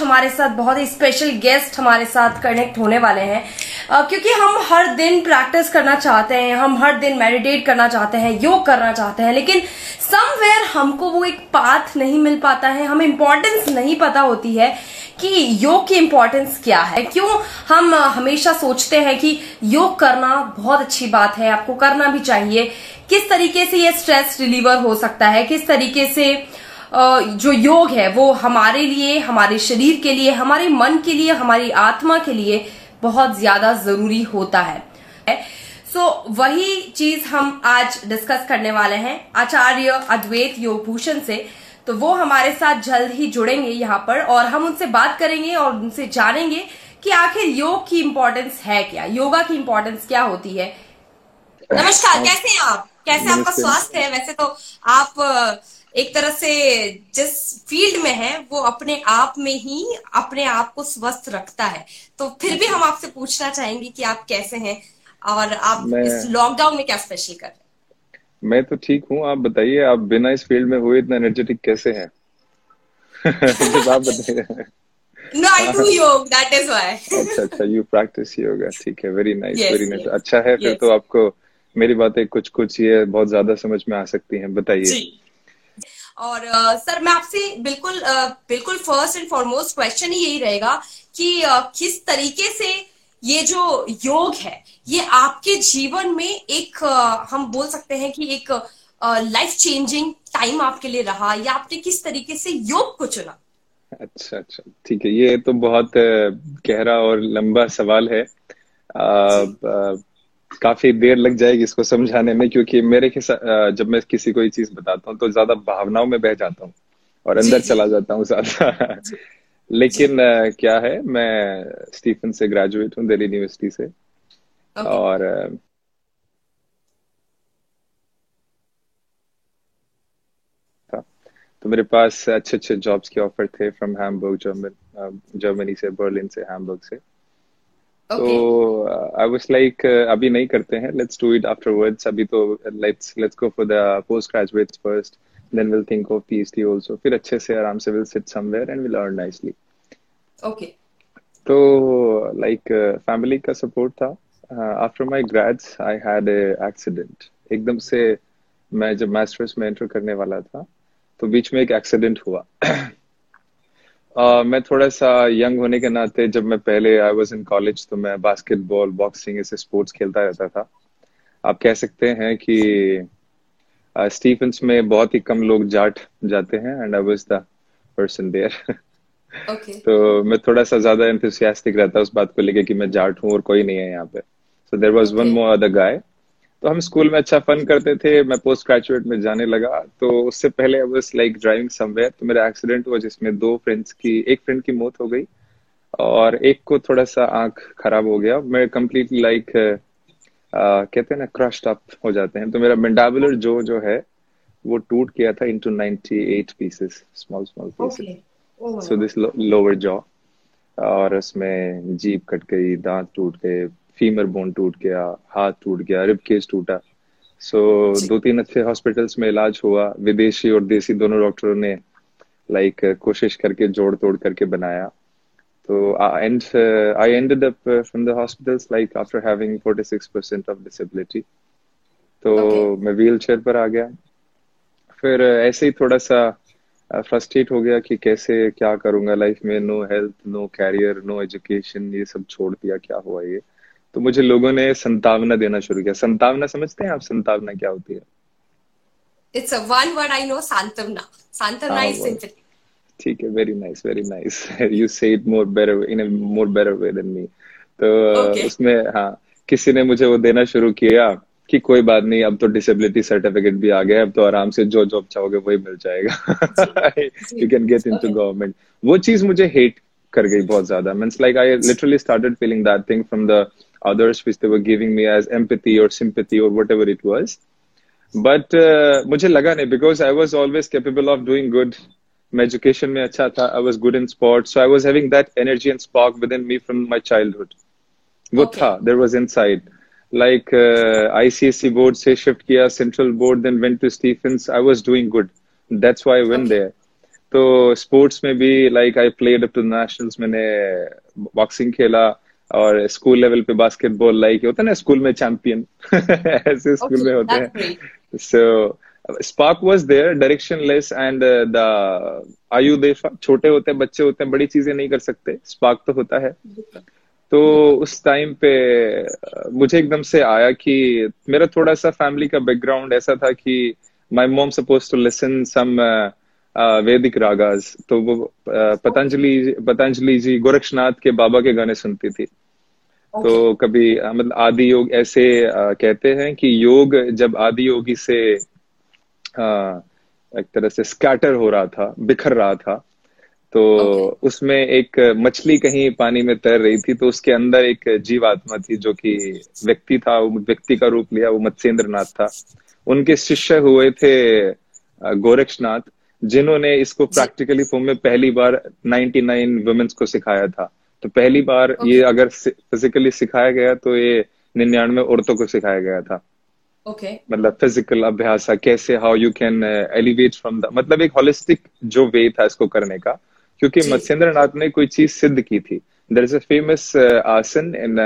हमारे साथ बहुत ही स्पेशल गेस्ट हमारे साथ कनेक्ट होने वाले हैं। uh, क्योंकि हम हर दिन प्रैक्टिस करना चाहते हैं हम हर दिन मेडिटेट करना चाहते हैं योग करना चाहते हैं लेकिन समवेयर हमको वो एक पाथ नहीं मिल पाता है हमें इंपॉर्टेंस नहीं पता होती है कि योग की इंपॉर्टेंस क्या है। क्यों हम हमेशा सोचते हैं कि योग करना बहुत अच्छी बात है आपको करना भी चाहिए। किस तरीके से ये स्ट्रेस रिलीवर हो सकता है किस तरीके से जो योग है वो हमारे लिए हमारे शरीर के लिए हमारे मन के लिए हमारी आत्मा के लिए बहुत ज़्यादा ज़रूरी होता है। सो so, वही चीज़ हम आज डिस्कस करने वाले हैं आचार्य अद्वैत योग भूषण से। तो वो हमारे साथ जल्द ही जुड़ेंगे यहाँ पर और हम उनसे बात करेंगे और उनसे जानेंगे कि आखिर योग की इम्पोर्टेंस है क्या योगा की इम्पोर्टेंस क्या होती है। नमस्कार कैसे हैं आप? कैसे आपका स्वास्थ्य है? वैसे तो आप एक तरह से जिस फ़ील्ड में है वो अपने आप में ही अपने आप को स्वस्थ रखता है। तो फिर भी हम आपसे पूछना चाहेंगे कि आप कैसे हैं और आप इस लॉकडाउन में क्या स्पेशल कर रहे हैं? मैं तो ठीक हूँ। आप बताइए आप बिना इस फ़ील्ड में हुए इतना एनर्जेटिक कैसे हैं? आप बताइए। No, I do yoga. That is why. अच्छा अच्छा ठीक है अच्छा है फिर तो आपको मेरी बातें कुछ कुछ ये बहुत ज़्यादा समझ में आ सकती हैं। बताइए। और uh, सर मैं आपसे बिल्कुल uh, बिल्कुल फ़र्स्ट एंड फॉरमोस्ट क्वेश्चन ही यही रहेगा कि uh, किस तरीके से ये जो योग है ये आपके जीवन में एक हम बोल सकते हैं कि एक लाइफ चेंजिंग टाइम आपके लिए रहा या आपने किस तरीके से योग को चुना? अच्छा अच्छा ठीक है ये तो बहुत गहरा और लंबा सवाल है। आ, काफ़ी देर लग जाएगी इसको समझाने में क्योंकि मेरे जब मैं किसी को ये चीज़ बताता हूँ तो ज़्यादा भावनाओं में बह जाता हूँ और अंदर चला जाता हूँ ज़्यादा। लेकिन क्या है मैं स्टीफन से ग्रेजुएट हूँ दिल्ली यूनिवर्सिटी से okay. और तो मेरे पास अच्छे अच्छे जॉब्स के ऑफ़र थे फ्रॉम हैमबर्ग जर्मन जर्मनी से बर्लिन से हैमबर्ग से। तो आई वाज लाइक अभी नहीं करते हैं लेट्स डू इट आफ्टरवर्ड्स अभी तो let's let's go for the post graduates first then we'll think of PhD also. फिर अच्छे से आराम से we'll sit somewhere and we'll earn nicely. Okay. तो like uh, family का support था. Uh, after my grads, I had a accident. एकदम से मैं जब मास्टर्स में एंटर करने वाला था तो बीच में एक एक्सीडेंट हुआ uh, मैं थोड़ा सा यंग होने के नाते जब मैं पहले आई वॉज़ इन कॉलेज तो मैं बास्केटबॉल बॉक्सिंग ऐसे स्पोर्ट्स खेलता रहता था। आप कह सकते हैं कि स्टीफेंस में बहुत ही कम लोग जाट जाते हैं and I was the person there तो मैं थोड़ा सा ज़्यादा एंथुसियास्टिक रहता उस बात को लेके कि मैं जाट हूँ और कोई नहीं है यहाँ पे। So there was one more other guy तो हम स्कूल में अच्छा फन करते थे मैं पोस्ट ग्रेजुएट में जाने लगा तो उससे पहले I was like driving somewhere तो मेरा एक्सीडेंट हुआ जिसमें दो फ्रेंड्स की एक फ्रेंड की मौत हो गई और एक को थोड़ा सा आँख खराब हो गया। मैं कंप्लीटली लाइक कहते हैं ना क्रश्ड अप हो जाते हैं। तो मेरा मेंडाबुलर जो जो है वो टूट गया था into 98 pieces small small pieces so this lower jaw और उसमें जीप कट गई दांत टूट गए फीमर बोन टूट गया हाथ टूट गया रिब केस टूटा। सो so, दो तीन अच्छे हॉस्पिटल्स में इलाज हुआ विदेशी और देसी दोनों डॉक्टरों ने लाइक like, कोशिश करके जोड़ तोड़ करके बनाया। So uh, and uh, I ended up uh, from the hospitals like after having 46% of disability. तो okay. मैं व्हील चेयर पर आ गया। फिर ऐसे ही थोड़ा सा फ्रस्ट्रेट हो गया कि कैसे क्या करूँगा? लाइफ में no health no career no education ये सब छोड़ दिया क्या हुआ ये? तो मुझे लोगों ने संतावना देना शुरू किया। संतावना समझते हैं आप? संतावना क्या होती है? It's a one word I know सांत्वना सांत्वना इज़ सिंपल ठीक है very nice very nice you say it more better in a more better way than me तो okay. उसमें हाँ किसी ने मुझे वो देना शुरू किया कि कोई बात नहीं अब तो डिसेबिलिटी सर्टिफिकेट भी आ गया अब तो आराम से जो जॉब चाहोगे वही मिल जाएगा। You can get into government वो चीज़ मुझे हेट कर गई बहुत ज़्यादा। Means like I literally started feeling that thing from the others which they were giving me as empathy or sympathy or whatever it was but uh, मुझे लगा नहीं because I was always capable of doing good मैं education में अच्छा था I was good in sport so I was having that energy and spark within me from my childhood वो okay. था there was inside like ICSC board से shift किया central board then went to Stephen's I was doing good that's why when there तो sports में भी like I played up to nationals मैंने boxing खेला और स्कूल लेवल पे basketball like होता है ना स्कूल में चैंपियन ऐसे स्कूल okay, में होते हैं। So spark was there directionless and the आयु छोटे होते हैं बच्चे होते हैं बड़ी चीज़ें नहीं कर सकते। स्पार्क तो होता है। तो उस टाइम पे uh, मुझे एकदम से आया कि मेरा थोड़ा सा फैमिली का बैकग्राउंड ऐसा था कि माई मोम suppose to listen some Vedic ragas तो वो uh, पतंजलि पतंजलि जी गोरक्षनाथ के बाबा के गाने सुनती थी। Okay. तो कभी मतलब आदि योग ऐसे कहते हैं कि योग जब आदि योगी से एक तरह से स्कैटर हो रहा था बिखर रहा था तो okay. उसमें एक मछली कहीं पानी में तैर रही थी तो उसके अंदर एक जीवात्मा थी जो कि व्यक्ति था वो व्यक्ति का रूप लिया वो मत्स्येंद्र नाथ था उनके शिष्य हुए थे गोरक्षनाथ जिन्होंने इसको प्रैक्टिकली फॉर्म में पहली बार 99 वुमेन्स को सिखाया था तो पहली बार okay. ये अगर फिजिकली सिखाया गया तो ये निन्यानवे औरतों को सिखाया गया था ओके okay. मतलब फ़िज़िकल अभ्यास कैसे how you can elevate from the मतलब एक होलिस्टिक जो वे था इसको करने का क्योंकि मत्स्येंद्र नाथ ने कोई चीज़ सिद्ध की थी देर इज़ अ फ़ेमस आसन in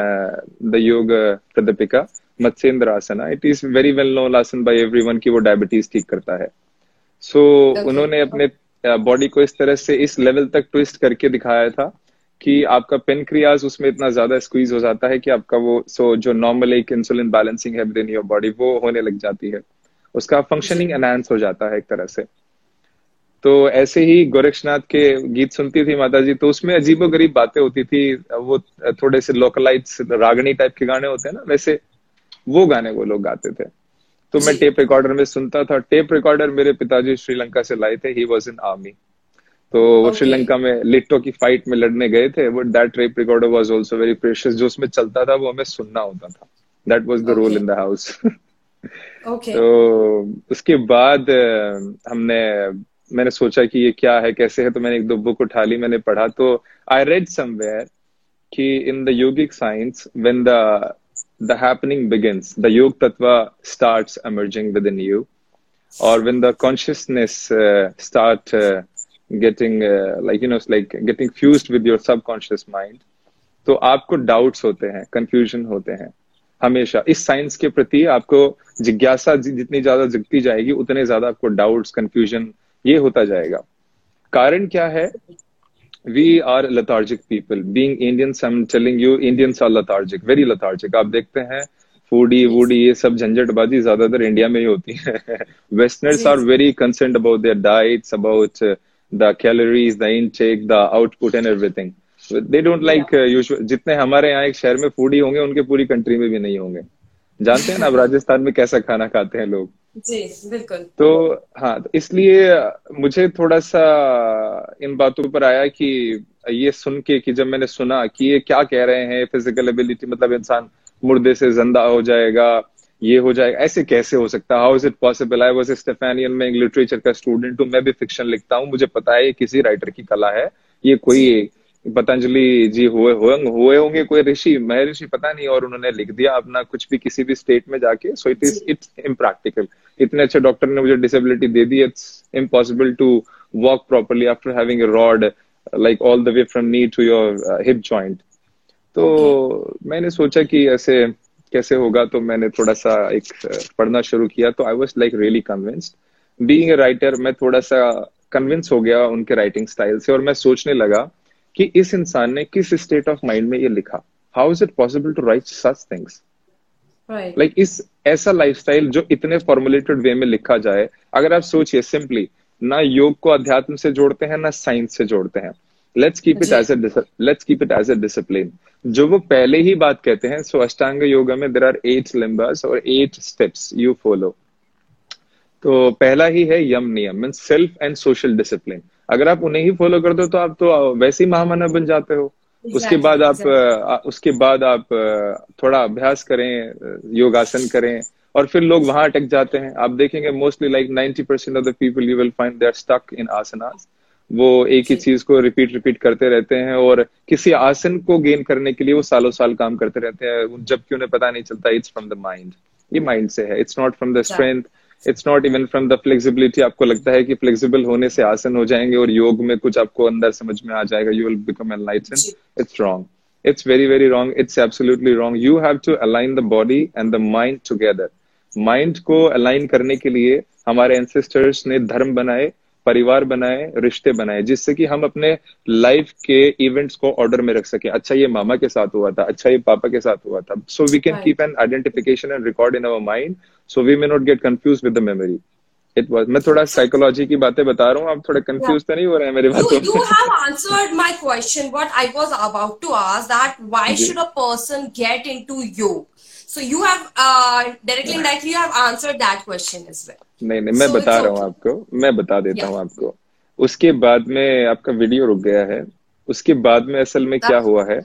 the Yoga Pradipika Matsyendra asana it is very well known asana by everyone की वो डायबिटीज़ ठीक करता है सो so, okay. उन्होंने अपने बॉडी uh, को इस तरह से इस लेवल तक ट्विस्ट करके दिखाया था कि आपका पेनक्रियाज उसमें इतना ज़्यादा स्क्वीज हो जाता है कि आपका वो सो जो नॉर्मल एक इंसुलिन बैलेंसिंग है विद इन योर बॉडी वो होने लग जाती है। उसका फंक्शनिंग एनहांस हो जाता है एक तरह से। तो ऐसे ही गोरक्षनाथ के गीत सुनती थी माता जी तो उसमें अजीबो गरीब बातें होती थी। वो थोड़े से लोकलाइट्स रागनी टाइप के गाने होते हैं ना वैसे वो गाने वो लोग गाते थे। तो मैं टेप रिकॉर्डर में सुनता था। टेप रिकॉर्डर मेरे पिताजी श्रीलंका से लाए थे। ही वॉज़ इन आर्मी तो वो okay. श्रीलंका में लिट्टो की फाइट में लड़ने गए थे but that tape recorder was also very precious जो उसमें चलता था वो हमें सुनना होता था. That was the role in the house तो उसके बाद हमने मैंने सोचा कि ये क्या है कैसे है तो मैंने एक दो बुक उठा ली मैंने पढ़ा। तो आई रेड समवेयर कि in the yogic science when the the happening begins the yoga tattva starts emerging within you or the the consciousness uh, getting uh, like you know like getting fused with your subconscious mind. तो आपको doubts होते हैं confusion होते हैं हमेशा। इस science के प्रति आपको जिज्ञासा जितनी ज़्यादा जगती जाएगी उतने ज़्यादा आपको डाउट्स कंफ्यूजन ये होता जाएगा। कारण क्या है? We are lethargic people being Indians I am telling you Indians are lethargic very lethargic आप देखते हैं फूडी वूडी ये सब झंझटबाजी ज़्यादातर इंडिया में ही होती है। Westerners are very concern about their diets about the calories, the intake, the output and everything. They don't like yeah. uh, usual. जितने हमारे यहाँ एक शहर में फूडी होंगे उनके पूरी कंट्री में भी नहीं होंगे जानते हैं ना अब राजस्थान में कैसा खाना खाते हैं लोग जी बिल्कुल तो हाँ तो इसलिए मुझे थोड़ा सा इन बातों पर आया कि ये सुन के कि जब मैंने सुना कि ये क्या कह रहे हैं फ़िज़िकल एबिलिटी मतलब इंसान मुर्दे से ज़िंदा हो जाएगा ये हो जाएगा। ऐसे कैसे हो सकता? How is it possible I was Stephenian में लिटरेचर का स्टूडेंट हूँ मैं भी फिक्शन लिखता हूँ मुझे पता है किसी राइटर की कला है। ये कोई पतंजलि जी हुए हुए होंगे कोई ऋषि महर्षि पता नहीं और उन्होंने लिख दिया अपना कुछ भी किसी भी स्टेट में जाके। So it is it's impractical इतने अच्छे डॉक्टर ने मुझे डिसेबिलिटी दे दी it's impossible to walk properly after having a rod like all the way from knee to your hip joint तो मैंने सोचा कि ऐसे कैसे होगा तो मैंने थोड़ा सा एक पढ़ना शुरू किया तो I was like really convinced being a writer मैं थोड़ा सा कन्विंस हो गया उनके राइटिंग स्टाइल से और मैं सोचने लगा कि इस इंसान ने किस स्टेट ऑफ़ माइंड में ये लिखा। How is it possible to write such things like इस ऐसा लाइफस्टाइल जो इतने फॉर्मुलेटेड वे में लिखा जाए अगर आप सोचिए सिंपली ना योग को अध्यात्म से जोड़ते हैं ना साइंस से जोड़ते हैं। Let's keep it as let's keep it as a discipline जो वो पहले ही बात कहते हैं सो अष्टांग योगा में देर आर एट लिम्बर्स और एट स्टेप्स यू फॉलो तो पहला ही है yama niyama mean self and social discipline अगर आप उन्हें ही फॉलो कर दो तो आप तो वैसे ही महामानव बन जाते हो। exactly, उसके बाद आप exactly. उसके बाद आप थोड़ा अभ्यास करें योगासन करें और फिर लोग वहाँ अटक जाते हैं। आप देखेंगे mostly like ninety percent of the people you will find they are stuck in asanas वो एक ही चीज़ को रिपीट रिपीट करते रहते हैं और किसी आसन को गेन करने के लिए वो सालों साल काम करते रहते हैं जबकि उन्हें पता नहीं चलता इट्स फ्रॉम द माइंड ये माइंड से है. It's not from the strength it's not even from the flexibility आपको लगता है कि फ्लेक्सिबल होने से आसन हो जाएँगे और योग में कुछ आपको अंदर समझ में आ जाएगा you will become enlighten it's wrong it's very very wrong it's absolutely wrong you have to align the body and the mind together mind को अलाइन करने के लिए हमारे एंसेस्टर्स ने धर्म बनाए परिवार बनाए रिश्ते बनाए जिससे कि हम अपने लाइफ के इवेंट्स को ऑर्डर में रख सके। अच्छा ये मामा के साथ हुआ था अच्छा ये पापा के साथ हुआ था। So we can keep an identification and record in our mind so we may not get confuse with the memory it was मैं थोड़ा साइकोलॉजी की बातें बता रहा हूँ आप थोड़े कंफ्यूज तो नहीं हो रहे हैं मेरे बातों you, you have answered my question what I was about to ask that why should a person get into you have uh, directly indirectly you have answered that question as well. नहीं नहीं मैं so बता रहा हूँ okay. आपको मैं बता देता yeah. हूँ आपको। उसके बाद में आपका वीडियो रुक गया है। उसके बाद में असल में क्या हुआ है?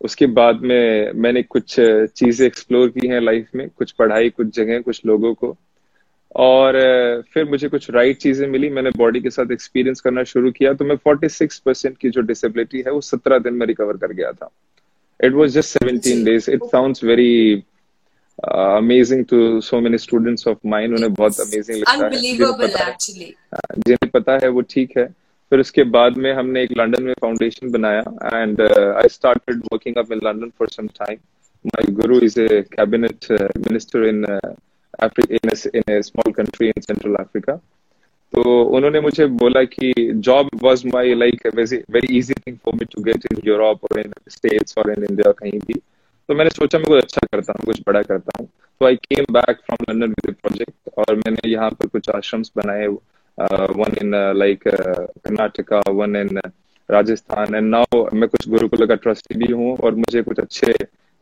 उसके बाद में मैंने कुछ चीज़ें एक्सप्लोर की हैं लाइफ में कुछ पढ़ाई कुछ जगह कुछ लोगों को। और फिर मुझे कुछ राइट चीज़ें मिली मैंने बॉडी के साथ एक्सपीरियंस करना शुरू किया। तो मैं 46 परसेंट की जो डिसेबिलिटी है वो 17 दिन में रिकवर कर गया था। It was just 17 days it sounds very amazing to so many students of mind उन्हें बहुत अमेजिंग लगता है। जिन्हें पता है वो ठीक है। फिर उसके बाद में हमने एक लंदन में फाउंडेशन बनाया and I started working up in London for some time my guru is a cabinet minister in in a small country in central Africa तो उन्होंने मुझे बोला कि job was my like very easy thing for me to get in Europe और इन states और in India कहीं भी। तो मैंने सोचा मैं कुछ अच्छा करता हूँ, कुछ बड़ा करता हूँ। तो I came back from London with project और मैंने यहाँ पर कुछ आश्रम्स बनाए। One in like Karnataka one in Rajasthan. And now मैं कुछ गुरुकुल का ट्रस्टी भी हूँ और मुझे कुछ अच्छे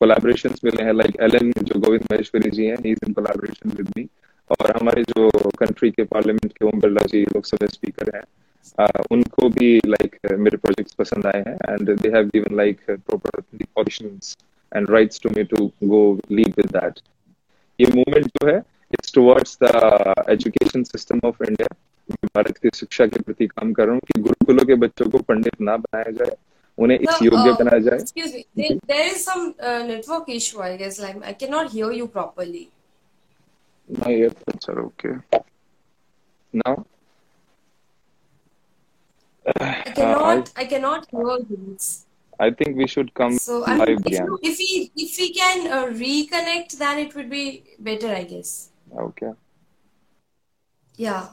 कोलाब्रेशन मिले हैं। लाइक एल एन जो गोविंद महेश्वरी जी हैं is in collaboration with me और हमारे जो कंट्री के पार्लियामेंट के ओम बिरला जी लोकसभा स्पीकर हैं uh, उनको भी लाइक like, मेरे प्रोजेक्ट्स पसंद आए हैं and they have given like proper auditions and writes to me to go lead with that. ये मूवमेंट जो है it's towards the education system of India Bharat की शिक्षा के प्रति काम कर रहा हूँ कि गुरुकुलों के बच्चों को पंडित ना बनाया जाए उन्हें इस योग्य uh, बनाया जाए। there is some uh, network issue I guess like I cannot hear you properly. My earphones are okay now I cannot uh, I, I cannot hear you I think we should come so, I mean, if, you, if we if we can uh, reconnect, then it would be better, I guess. Okay. Yeah.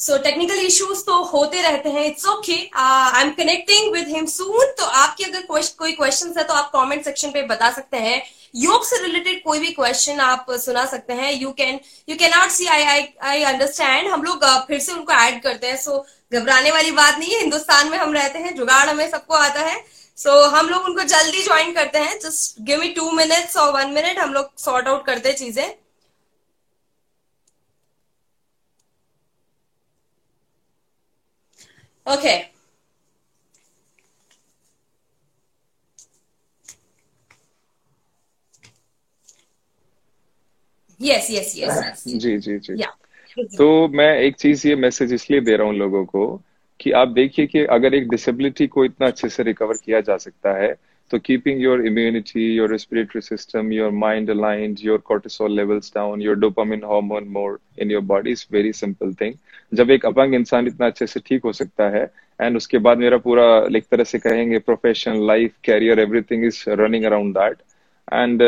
So technical issues तो होते रहते हैं. It's okay I am connecting with him soon तो आपकी अगर कोई question है तो आप कमेंट सेक्शन पे बता सकते हैं. योग से रिलेटेड कोई भी क्वेश्चन आप सुना सकते हैं. You can you can not see I I I understand हम लोग uh, फिर से उनको ऐड करते हैं. सो so, घबराने वाली बात नहीं है. हिंदुस्तान में हम रहते हैं. जुगाड़ हमें सबको आता है. सो so, हम लोग उनको जल्दी ज्वाइन करते हैं. Just give me two minutes और वन मिनट हम लोग सॉर्ट आउट करते हैं चीज़ें. Okay. Yes, yes, yes. जी जी जी yeah. तो मैं एक चीज़ ये मैसेज इसलिए दे रहा हूँ लोगों को कि आप देखिए कि अगर एक डिसेबिलिटी को इतना अच्छे से रिकवर किया जा सकता है तो keeping your immunity your respiratory system your mind aligned your cortisol levels down your dopamine hormone more in your body is very simple thing जब एक अपंग इंसान इतना अच्छे से ठीक हो सकता है एंड उसके बाद मेरा पूरा एक तरह से कहेंगे profession life career everything is running around that and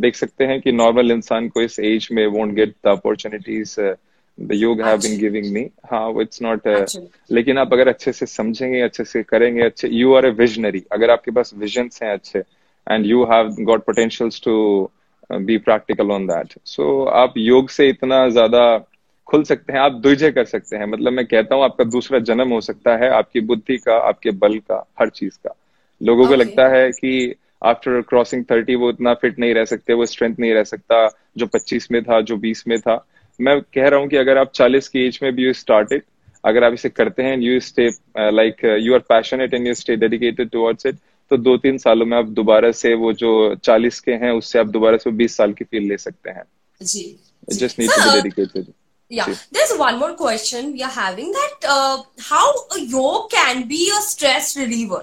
देख सकते हैं कि नॉर्मल इंसान को इस एज में won't get the opportunities the yoga have been giving me हाँ इट्स नॉट लेकिन आप अगर अच्छे से समझेंगे अच्छे से करेंगे अच्छे यू आर ए विजनरी अगर आपके पास विजन हैं अच्छे and you have got potentials to be practical on that so आप योग से इतना ज़्यादा खुल सकते हैं आप दुर्जय कर सकते हैं। मतलब मैं कहता हूँ आपका दूसरा जन्म हो सकता है आपकी बुद्धि का आपके बल का हर चीज़ का। लोगों okay. को लगता है कि आफ्टर क्रॉसिंग थर्टी वो इतना फिट नहीं रह सकते वो स्ट्रेंथ नहीं रह सकता जो पच्चीस में था जो बीस में था। मैं कह रहा हूँ कि अगर आप चालीस की एज में भी यू स्टार्टेड अगर आप इसे करते हैं you stay like you are passionate and you stay dedicated towards it तो दो तीन सालों में आप दोबारा से वो जो चालीस के हैं उससे आप दोबारा से बीस साल की फील ले सकते हैं। जी। Just need to dedicated Yeah, there's one more question we are having that uh, how a yoga can be a stress reliever.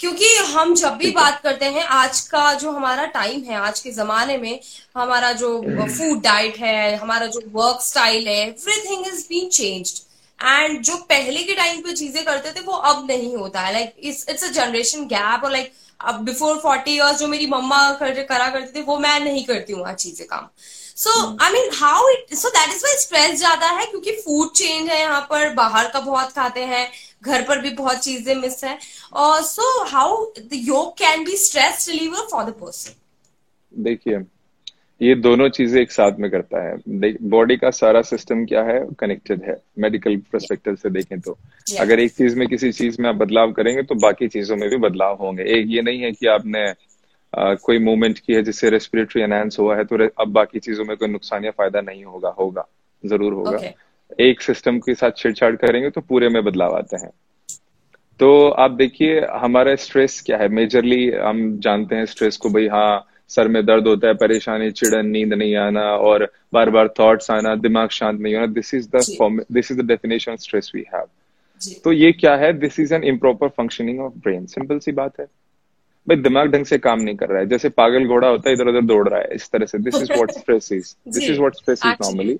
क्योंकि हम जब भी बात करते हैं आज का जो हमारा टाइम है आज के जमाने में हमारा जो फ़ूड डाइट है हमारा जो वर्क स्टाइल है everything is been changed and जो पहले के टाइम पे चीज़ें करते थे वो अब नहीं होता है। Like it's a generation gap और लाइक अब बिफोर फोर्टी ईयर्स जो मेरी मम्मा कर, करा करते थे वो मैं नहीं करती हूँ आज चीज़ें काम। So I mean how it so that is why stress ज़्यादा है क्योंकि फ़ूड चेंज है यहाँ पर बाहर का बहुत खाते हैं घर पर भी बहुत चीज़ें मिस है। और so how the yoga can be stress reliever for the person देखिए ये दोनों चीज़ें एक साथ में करता है। बॉडी का सारा सिस्टम क्या है? कनेक्टेड है। मेडिकल परस्पेक्टिव से देखें तो। Yeah. अगर एक चीज़ में किसी चीज़ में आप बदलाव करेंगे तो बाकी चीज़ों में भी बदलाव होंगे। एक ये नहीं है कि आपने कोई मूवमेंट की है जिससे रेस्पिरेटरी एनहांस हुआ है तो अब बाकी चीज़ों में कोई नुकसान या फ़ायदा नहीं होगा होगा ज़रूर होगा। Okay. एक सिस्टम के साथ छेड़छाड़ करेंगे तो पूरे में बदलाव आते हैं। तो आप देखिए हमारा स्ट्रेस क्या है? मेजरली हम जानते हैं स्ट्रेस को भाई हाँ सर में दर्द होता है परेशानी चिड़न नींद नहीं आना और बार बार थॉट्स आना दिमाग शांत नहीं होना this is the this is the definition of stress we have तो ये क्या है? This is an improper functioning of brain simple सी बात है। भाई दिमाग ढंग से काम नहीं कर रहा है। जैसे पागल घोड़ा होता है इधर उधर दौड़ रहा है इस तरह से। This is what stress is this is what stress is normally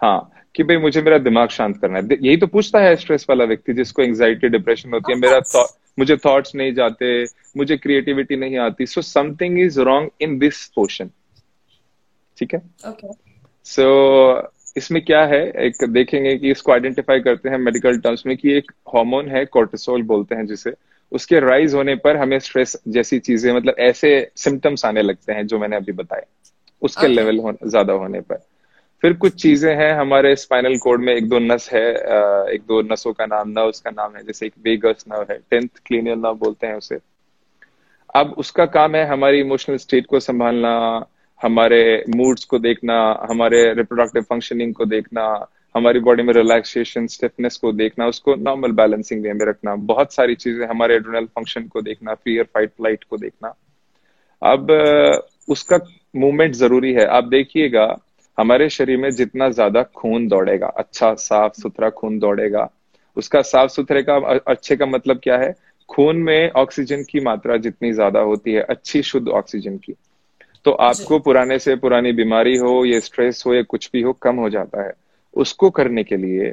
हाँ कि भाई मुझे मेरा दिमाग शांत करना है। यही तो पूछता है स्ट्रेस वाला व्यक्ति जिसको एंग्जाइटी डिप्रेशन होती है। मेरा मुझे थॉट्स नहीं जाते मुझे क्रिएटिविटी नहीं आती। So something is wrong in this portion ठीक है? सो so, इसमें क्या है? एक देखेंगे कि इसको आइडेंटिफाई करते हैं मेडिकल टर्म्स में कि एक हार्मोन है कोर्टिसोल बोलते हैं जिसे। उसके राइज होने पर हमें स्ट्रेस जैसी चीज़ें मतलब ऐसे सिम्टम्स आने लगते हैं जो मैंने अभी बताए। उसके okay. लेवल हो, ज़्यादा होने पर। फिर कुछ चीज़ें हैं हमारे स्पाइनल कोड में एक दो नस है एक दो नसों का नाम नर्व का नाम है जैसे एक वेगस नर्व है टेंथ क्लीनियल नर्व बोलते हैं उसे। अब उसका काम है हमारी इमोशनल स्टेट को संभालना हमारे मूड्स को देखना हमारे रिप्रोडक्टिव फंक्शनिंग को देखना हमारी बॉडी में रिलैक्सेशन स्टिफनेस को देखना उसको नॉर्मल बैलेंसिंग वे में रखना बहुत सारी चीज़ें हमारे एड्रोनल फ़ंक्शन को देखना फियर फाइट फ़्लाइट को देखना। अब उसका मूवमेंट ज़रूरी है। आप देखिएगा हमारे शरीर में जितना ज़्यादा खून दौड़ेगा अच्छा साफ़ सुथरा खून दौड़ेगा उसका साफ़ सुथरे का अच्छे का मतलब क्या है? खून में ऑक्सीजन की मात्रा जितनी ज़्यादा होती है अच्छी शुद्ध ऑक्सीजन की। तो आपको पुराने से पुरानी बीमारी हो या स्ट्रेस हो या कुछ भी हो कम हो जाता है। उसको करने के लिए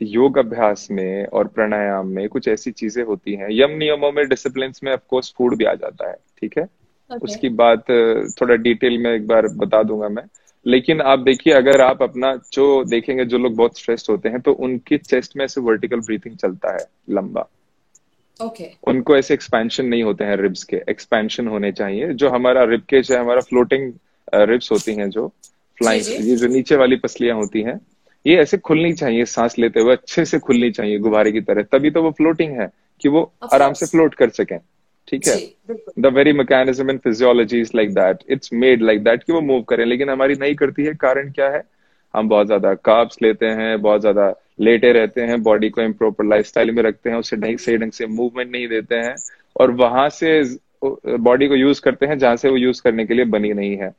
योग अभ्यास में और प्राणायाम में कुछ ऐसी चीज़ें होती हैं। यम नियमों में डिसिप्लिन में ऑफकोर्स फ़ूड भी आ जाता है ठीक है? Okay. उसकी बात थोड़ा डिटेल में एक बार बता दूँगा मैं। लेकिन आप देखिए अगर आप अपना जो देखेंगे जो लोग बहुत स्ट्रेस्ड होते हैं तो उनकी चेस्ट में ऐसे वर्टिकल ब्रीथिंग चलता है लंबा। Okay okay. उनको ऐसे एक्सपेंशन नहीं होते हैं रिब्स के। एक्सपेंशन होने चाहिए। जो हमारा रिब केज है हमारा फ्लोटिंग रिब्स होती हैं जो फ्लाइंग ये जो नीचे वाली पसलियाँ होती हैं ये ऐसे खुलनी चाहिए सांस लेते हुए अच्छे से खुलनी चाहिए गुब्बारे की तरह तभी तो वो फ्लोटिंग है कि वो आराम से फ्लोट कर सकें ठीक है? The very mechanism in physiology is like that it's made like that कि वो मूव करें लेकिन हमारी नहीं करती है कारण क्या है? हम बहुत ज़्यादा काब्स लेते हैं बहुत ज़्यादा लेटे रहते हैं बॉडी को इम्प्रोपर लाइफ स्टाइल में रखते हैं उसे ढंग सही ढंग से मूवमेंट नहीं देते हैं और वहाँ से बॉडी को यूज़ करते हैं जहाँ से वो यूज़ करने के लिए बनी नहीं है।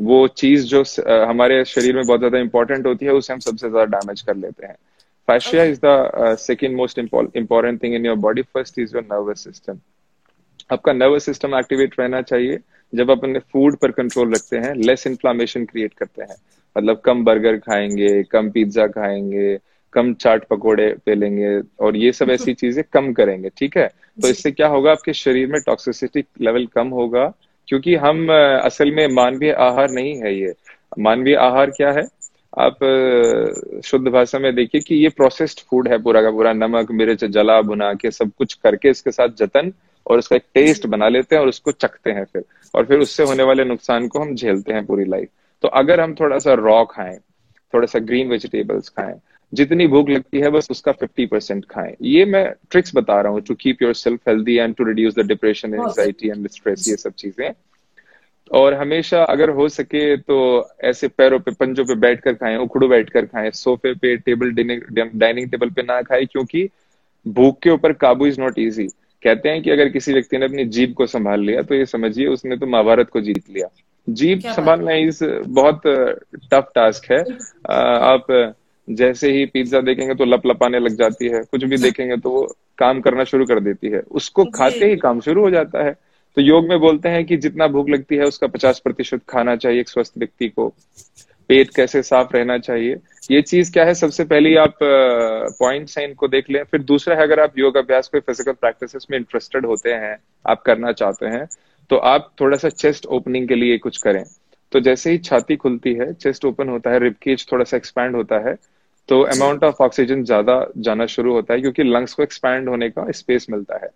वो चीज़ जो हमारे शरीर में बहुत ज़्यादा इंपॉर्टेंट होती है उसे हम सबसे ज़्यादा डैमेज कर लेते हैं। Fascia is the second most important thing in your body first is your nervous system आपका नर्वस सिस्टम एक्टिवेट रहना चाहिए जब आप अपने फ़ूड पर कंट्रोल रखते हैं लेस इन्फ्लामेशन क्रिएट करते हैं। मतलब कम बर्गर खाएँगे कम पिज्जा खाएँगे कम चाट पकोड़े पे लेंगे और ये सब ऐसी चीज़ें कम करेंगे ठीक है? तो इससे क्या होगा आपके शरीर में टॉक्सिसिटी लेवल कम होगा क्योंकि हम असल में मानवीय आहार नहीं है ये। मानवीय आहार क्या है? आप शुद्ध भाषा में देखिए कि ये प्रोसेस्ड फ़ूड है पूरा का पूरा। नमक मिर्च जला भुना के सब कुछ करके इसके साथ जतन और उसका एक टेस्ट बना लेते हैं और उसको चखते हैं फिर। और फिर उससे होने वाले नुकसान को हम झेलते हैं पूरी लाइफ तो अगर हम थोड़ा सा रॉ खाएँ थोड़ा सा ग्रीन वेजिटेबल्स खाएँ जितनी भूख लगती है बस उसका फिफ्टी परसेंट खाएँ। ये मैं ट्रिक्स बता रहा हूँ to keep your self healthy and to reduce the depression anxiety and stress ये सब चीज़ें। और हमेशा अगर हो सके तो ऐसे पैरों पे पंजों पे बैठ कर खाएँ उखड़ू बैठ कर खाएँ सोफे पे टेबल डाइनिंग टेबल पे ना खाएँ क्योंकि भूख के ऊपर काबू इज़ नॉट इजी कहते हैं कि अगर किसी व्यक्ति ने अपनी जीप को संभाल लिया तो ये समझिए उसने तो महाभारत को जीत लिया। जीप संभालना इस बहुत टफ टास्क है। आप जैसे ही पिज्जा देखेंगे तो लप लपाने लग जाती है कुछ भी देखेंगे तो वो काम करना शुरू कर देती है। उसको खाते ही काम शुरू हो जाता है। तो योग में बोलते हैं कि जितना भूख लगती है उसका पचास प्रतिशत खाना चाहिए एक स्वस्थ व्यक्ति को। पेट कैसे साफ़ रहना चाहिए। ये चीज़ क्या है? सबसे पहले आप पॉइंट्स हैं इनको देख लें। फिर दूसरा है अगर आप योग अभ्यास कोई फ़िज़िकल प्रैक्टिस में इंटरेस्टेड होते हैं आप करना चाहते हैं तो आप थोड़ा सा चेस्ट ओपनिंग के लिए कुछ करें। तो जैसे ही छाती खुलती है चेस्ट ओपन होता है रिपकेज थोड़ा सा एक्सपैंड होता है। तो अमाउंट ऑफ़ ऑक्सीजन ज़्यादा जाना शुरू होता है क्योंकि लंग्स को एक्सपैंड होने का स्पेस मिलता है।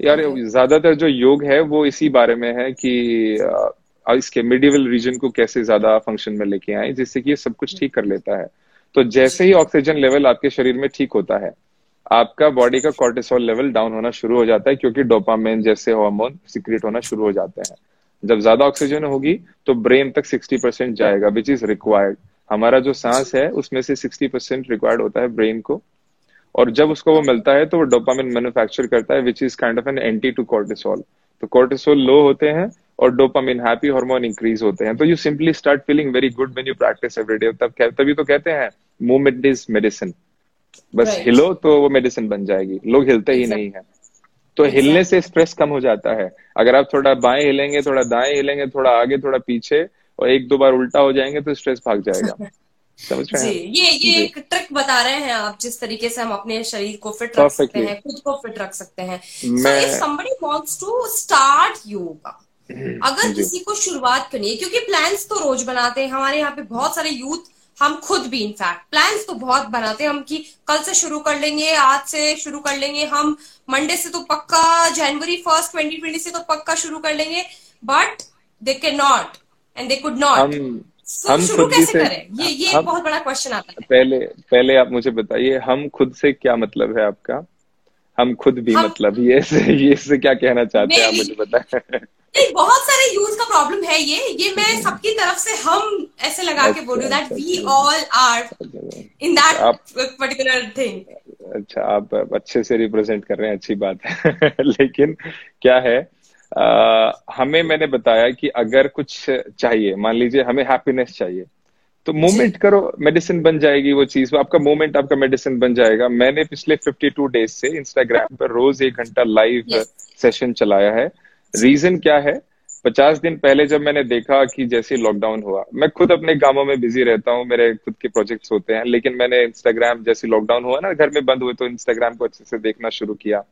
यार ज़्यादातर जो योग है वो इसी बारे में है कि इसके मिडिवल रीजन को कैसे ज़्यादा फ़ंक्शन में लेके आए जिससे कि ये सब कुछ ठीक कर लेता है। तो जैसे ही ऑक्सीजन लेवल आपके शरीर में ठीक होता है आपका बॉडी का कॉर्टिसोल लेवल डाउन होना शुरू हो जाता है क्योंकि डोपामेन जैसे हार्मोन सिक्रेट होना शुरू हो जाते हैं। जब ज़्यादा ऑक्सीजन होगी तो ब्रेन तक 60 परसेंट जाएगा विच इज़ रिक्वायर्ड हमारा जो सांस है उसमें से 60 परसेंट रिक्वायर्ड होता है ब्रेन को। और जब उसको वो मिलता है तो वो डोपामिन मैन्युफैक्चर करता है which is kind of an anti to cortisol तो कॉर्टिसोल लो होते हैं और डोपामिन हैप्पी हार्मोन इंक्रीज होते हैं। तो you simply start feeling very good when you practice everyday तब तभी तो कहते हैं मूवमेंट इज़ मेडिसिन बस right. हिलो तो वो मेडिसिन बन जाएगी। लोग हिलते ही exactly. नहीं है। तो exactly. हिलने से स्ट्रेस कम हो जाता है। अगर आप थोड़ा बाएँ हिलेंगे थोड़ा दाएँ हिलेंगे थोड़ा आगे थोड़ा पीछे और एक दो बार उल्टा हो जाएँगे तो स्ट्रेस भाग जाएगा। समझ जी ये ये एक ट्रिक बता रहे हैं आप जिस तरीके से हम अपने शरीर को फिट रख सकते हैं खुद को फिट रख सकते हैं। मैं somebody wants to start yoga अगर किसी को शुरुआत करनी है क्योंकि प्लान्स तो रोज बनाते हैं हमारे यहाँ पे बहुत सारे यूथ हम खुद भी इनफैक्ट प्लान्स तो बहुत बनाते हैं हम कि कल से शुरू कर लेंगे आज से शुरू कर लेंगे हम मंडे से तो पक्का जनवरी फ़र्स्ट ट्वेंटी ट्वेंटी से तो पक्का शुरू कर लेंगे बट दे के not and they could not हम शुरू कैसे से, करें? ये ये हम, बहुत बड़ा क्वेश्चन आता है। पहले पहले आप मुझे बताइए हम खुद से क्या मतलब है आपका? हम खुद भी हम, मतलब ये से ये से क्या कहना चाहते हैं आप मुझे बताएँ? नहीं बहुत सारे यूज़ का प्रॉब्लम है ये। ये मैं सबकी तरफ़ से हम ऐसे लगा के बोल रही that we all are in that particular thing अच्छा आप अच्छे से रिप्रेजेंट कर रहे हैं अच्छी बात है। लेकिन क्या है आ, हमें मैंने बताया कि अगर कुछ चाहिए मान लीजिए हमें हैप्पीनेस चाहिए तो मूवमेंट करो मेडिसिन बन जाएगी वो चीज़ आपका मूवमेंट आपका मेडिसिन बन जाएगा। मैंने पिछले 52 डेज़ से इंस्टाग्राम पर रोज एक घंटा लाइव सेशन चलाया है। रीजन क्या है? पचास दिन पहले जब मैंने देखा कि जैसे लॉकडाउन हुआ मैं खुद अपने गाँवों में बिज़ी रहता हूँ मेरे खुद के प्रोजेक्ट्स होते हैं लेकिन मैंने इंस्टाग्राम जैसे लॉकडाउन हुआ ना घर में बंद हुए तो इंस्टाग्राम को अच्छे से देखना शुरू किया।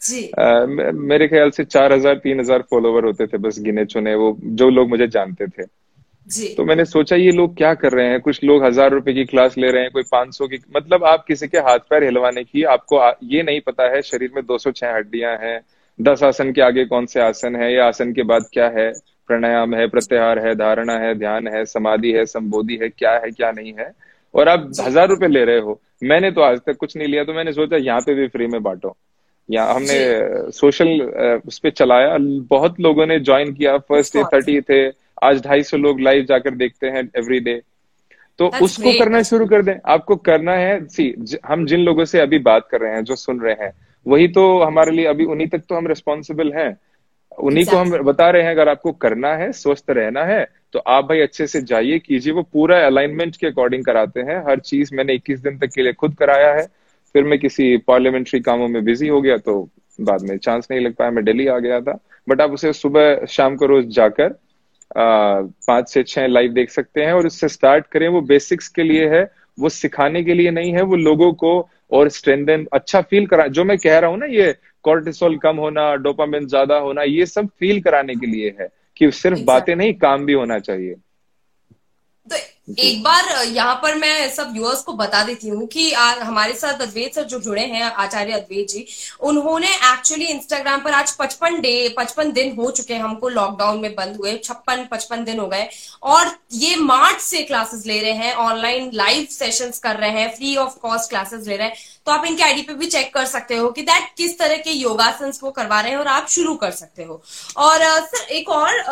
जी। आ, मेरे ख्याल से चार हज़ार तीन हज़ार फॉलोवर होते थे बस गिने चुने वो जो लोग मुझे जानते थे। जी। तो मैंने सोचा ये लोग क्या कर रहे हैं? कुछ लोग हज़ार रुपए की क्लास ले रहे हैं कोई पाँच सौ की मतलब आप किसी के हाथ पैर हिलवाने की आपको ये नहीं पता है शरीर में दो सौ छह हड्डियाँ हैं दस आसन के आगे कौन से आसन है या आसन के बाद क्या है? प्राणायाम है प्रत्याहार है धारणा है ध्यान है समाधि है संबोधि है क्या है क्या नहीं है? और आप हज़ार रुपए ले रहे हो। मैंने तो आज तक कुछ नहीं लिया तो मैंने सोचा यहाँ पे भी फ्री में बांटो। यहाँ हमने सोशल उस पर चलाया। बहुत लोगों ने ज्वाइन किया। फ़र्स्ट डे थर्टी थे। आज ढाई सौ लोग लाइव जाकर देखते हैं एवरी डे तो That's उसको great. करना शुरू कर दें। आपको करना है। सी हम जिन लोगों से अभी बात कर रहे हैं जो सुन रहे हैं वही तो हमारे लिए अभी उन्हीं तक तो हम रिस्पॉन्सिबल हैं। उन्हीं exactly. को हम बता रहे हैं अगर आपको करना है स्वस्थ रहना है तो आप भाई अच्छे से जाइए कीजिए। वो पूरा अलाइनमेंट के अकॉर्डिंग कराते हैं। हर चीज़ मैंने 21 दिन तक के लिए खुद कराया है। फिर मैं किसी पार्लियामेंट्री कामों में बिज़ी हो गया तो बाद में चांस नहीं लग पाया मैं दिल्ली आ गया था। बट आप उसे सुबह शाम को रोज जाकर पाँच से छह लाइव देख सकते हैं और उससे स्टार्ट करें। वो बेसिक्स के लिए है वो सिखाने के लिए नहीं है वो लोगों को और स्ट्रेंथन अच्छा फील करा जो मैं कह रहा हूँ ना ये कॉर्टिसोल कम होना डोपामिन ज़्यादा होना ये सब फील कराने के लिए है कि सिर्फ़ बातें नहीं काम भी होना चाहिए। एक बार यहाँ पर मैं सब व्यूअर्स को बता देती हूँ कि आ, हमारे साथ अद्वैत सर जो जुड़े हैं आचार्य अद्वैत जी उन्होंने एक्चुअली इंस्टाग्राम पर आज पचपन डे पचपन दिन हो चुके हैं हमको लॉकडाउन में बंद हुए छप्पन पचपन दिन हो गए। और ये मार्च से क्लासेस ले रहे हैं ऑनलाइन लाइव सेशंस कर रहे हैं फ्री ऑफ़ कॉस्ट क्लासेस ले रहे हैं। तो आप इनके आईडी पे भी चेक कर सकते हो कि दैट किस तरह के योगासन वो करवा रहे हैं और आप शुरू कर सकते हो। और सर एक और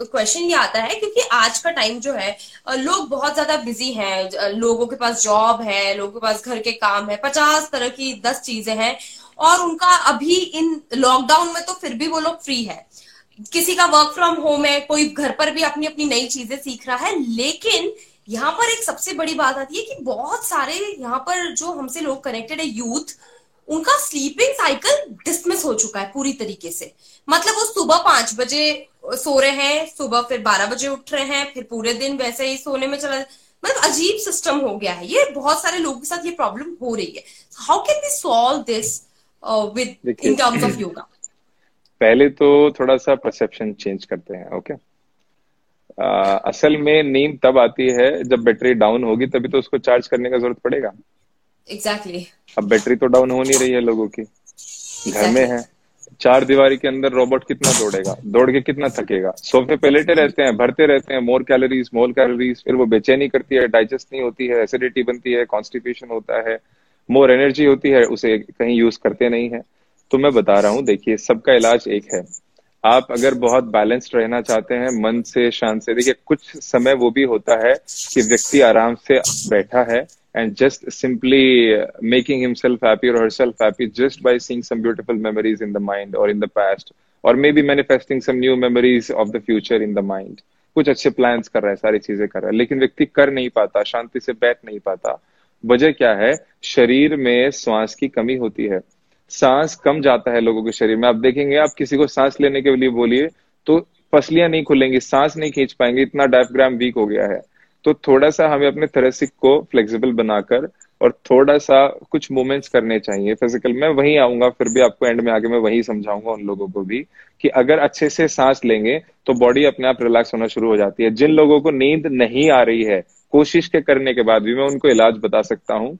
क्वेश्चन ये आता है क्योंकि आज का टाइम जो है लोग बहुत ज़्यादा बिज़ी हैं लोगों के पास जॉब है, लोगों के पास घर के काम है, पचास तरह की दस चीज़ें हैं और उनका अभी इन लॉकडाउन में तो फिर भी वो लोग फ्री है। किसी का वर्क फ्रॉम होम है, कोई घर पर भी अपनी अपनी नई चीज़ें सीख रहा है, लेकिन यहाँ पर एक सबसे बड़ी बात आती है कि बहुत सारे यहाँ पर जो हमसे लोग कनेक्टेड है यूथ उनका स्लीपिंग साइकिल डिसमिस हो चुका है पूरी तरीके से। मतलब वो सुबह पाँच बजे सो रहे हैं सुबह फिर बारह बजे उठ रहे हैं फिर पूरे दिन वैसे ही सोने में चला मतलब अजीब सिस्टम हो गया है ये बहुत सारे लोगों के साथ ये प्रॉब्लम हो रही है how can we solve this with in terms of yoga पहले तो थोड़ा सा परसेप्शन चेंज करते हैं ओके okay? uh, असल में नींद तब आती है जब बैटरी डाउन होगी तभी तो उसको चार्ज करने का ज़रूरत पड़ेगा एग्जैक्टली exactly. अब बैटरी तो डाउन हो नहीं रही है लोगों की exactly. घर में है चार दीवारी के अंदर रोबोट कितना दौड़ेगा? दौड़ के कितना थकेगा? सोफे पे लेटे रहते हैं, भरते रहते हैं मोर कैलोरीज मोर कैलोरीज फिर वो बेचैनी करती है डाइजेस्ट नहीं होती है एसिडिटी बनती है कॉन्स्टिपेशन होता है मोर एनर्जी होती है, उसे कहीं यूज़ करते नहीं है। तो मैं बता रहा हूँ, देखिए, सबका इलाज एक है। आप अगर बहुत बैलेंस्ड रहना चाहते हैं, मन से शांत से, देखिए, कुछ समय वो भी होता है कि व्यक्ति आराम से बैठा है and just simply making himself happy or herself happy just by seeing some beautiful memories in the mind or in the past or maybe manifesting some new memories of the future in the mind कुछ अच्छे plans कर रहा है सारी चीज़ें कर रहा है लेकिन व्यक्ति कर नहीं पाता शांति से बैठ नहीं पाता वजह क्या है शरीर में श्वास की कमी होती है सांस कम जाता है लोगों के शरीर में आप देखेंगे आप किसी को सांस लेने के लिए बोलिए तो पसलियाँ नहीं खुलेंगी सांस नहीं खींच पाएँगे इतना डायफ्राम वीक हो गया है तो थोड़ा सा हमें अपने थेरेसिक को फ्लेक्सिबल बनाकर और थोड़ा सा कुछ मूवमेंट्स करने चाहिए फ़िज़िकल मैं वही आऊँगा, फिर भी आपको एंड में आगे मैं वही समझाऊँगा उन लोगों को भी कि अगर अच्छे से सांस लेंगे तो बॉडी अपने आप रिलैक्स होना शुरू हो जाती है। जिन लोगों को नींद नहीं आ रही है, कोशिश के करने के बाद भी मैं उनको इलाज बता सकता हूँ।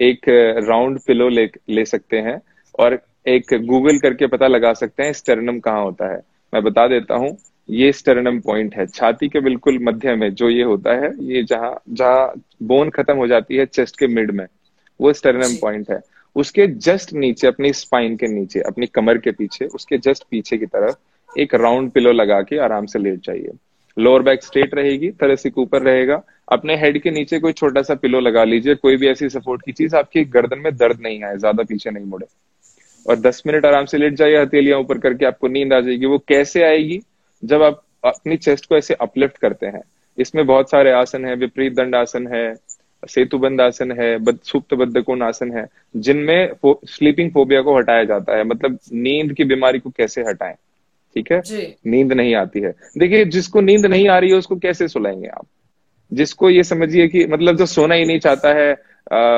एक राउंड पिलो ले ले सकते हैं और एक गूगल करके पता लगा सकते हैं स्टेरनम कहाँ होता है। मैं बता देता हूँ ये स्टर्नम पॉइंट है। छाती के बिल्कुल मध्य में जो ये होता है ये जहाँ जहाँ बोन खत्म हो जाती है चेस्ट के मिड में वो स्टर्नम पॉइंट है। उसके जस्ट नीचे अपनी स्पाइन के नीचे अपनी कमर के पीछे उसके जस्ट पीछे की तरफ़ एक राउंड पिलो लगा के आराम से लेट जाइए। लोअर बैक स्ट्रेट रहेगी थरेसिक ऊपर रहेगा। अपने हेड के नीचे कोई छोटा सा पिलो लगा लीजिए कोई भी ऐसी सपोर्ट की चीज़ आपकी गर्दन में दर्द नहीं आए ज़्यादा पीछे नहीं मुड़े। और 10 मिनट आराम से लेट जाइए हथेलियाँ ऊपर करके आपको नींद आ जाएगी। वो कैसे आएगी? जब आप अपनी चेस्ट को ऐसे अपलिफ्ट करते हैं इसमें बहुत सारे आसन है विपरीत दंड आसन है सेतुबंद आसन है सुप्त बद्धकोण आसन है जिनमें फो, स्लीपिंग फोबिया को हटाया जाता है। मतलब नींद की बीमारी को कैसे हटाएँ? ठीक है? नींद नहीं आती है। देखिए जिसको नींद नहीं आ रही है उसको कैसे सुलाएँगे आप? जिसको ये समझिए कि मतलब जो सोना ही नहीं चाहता है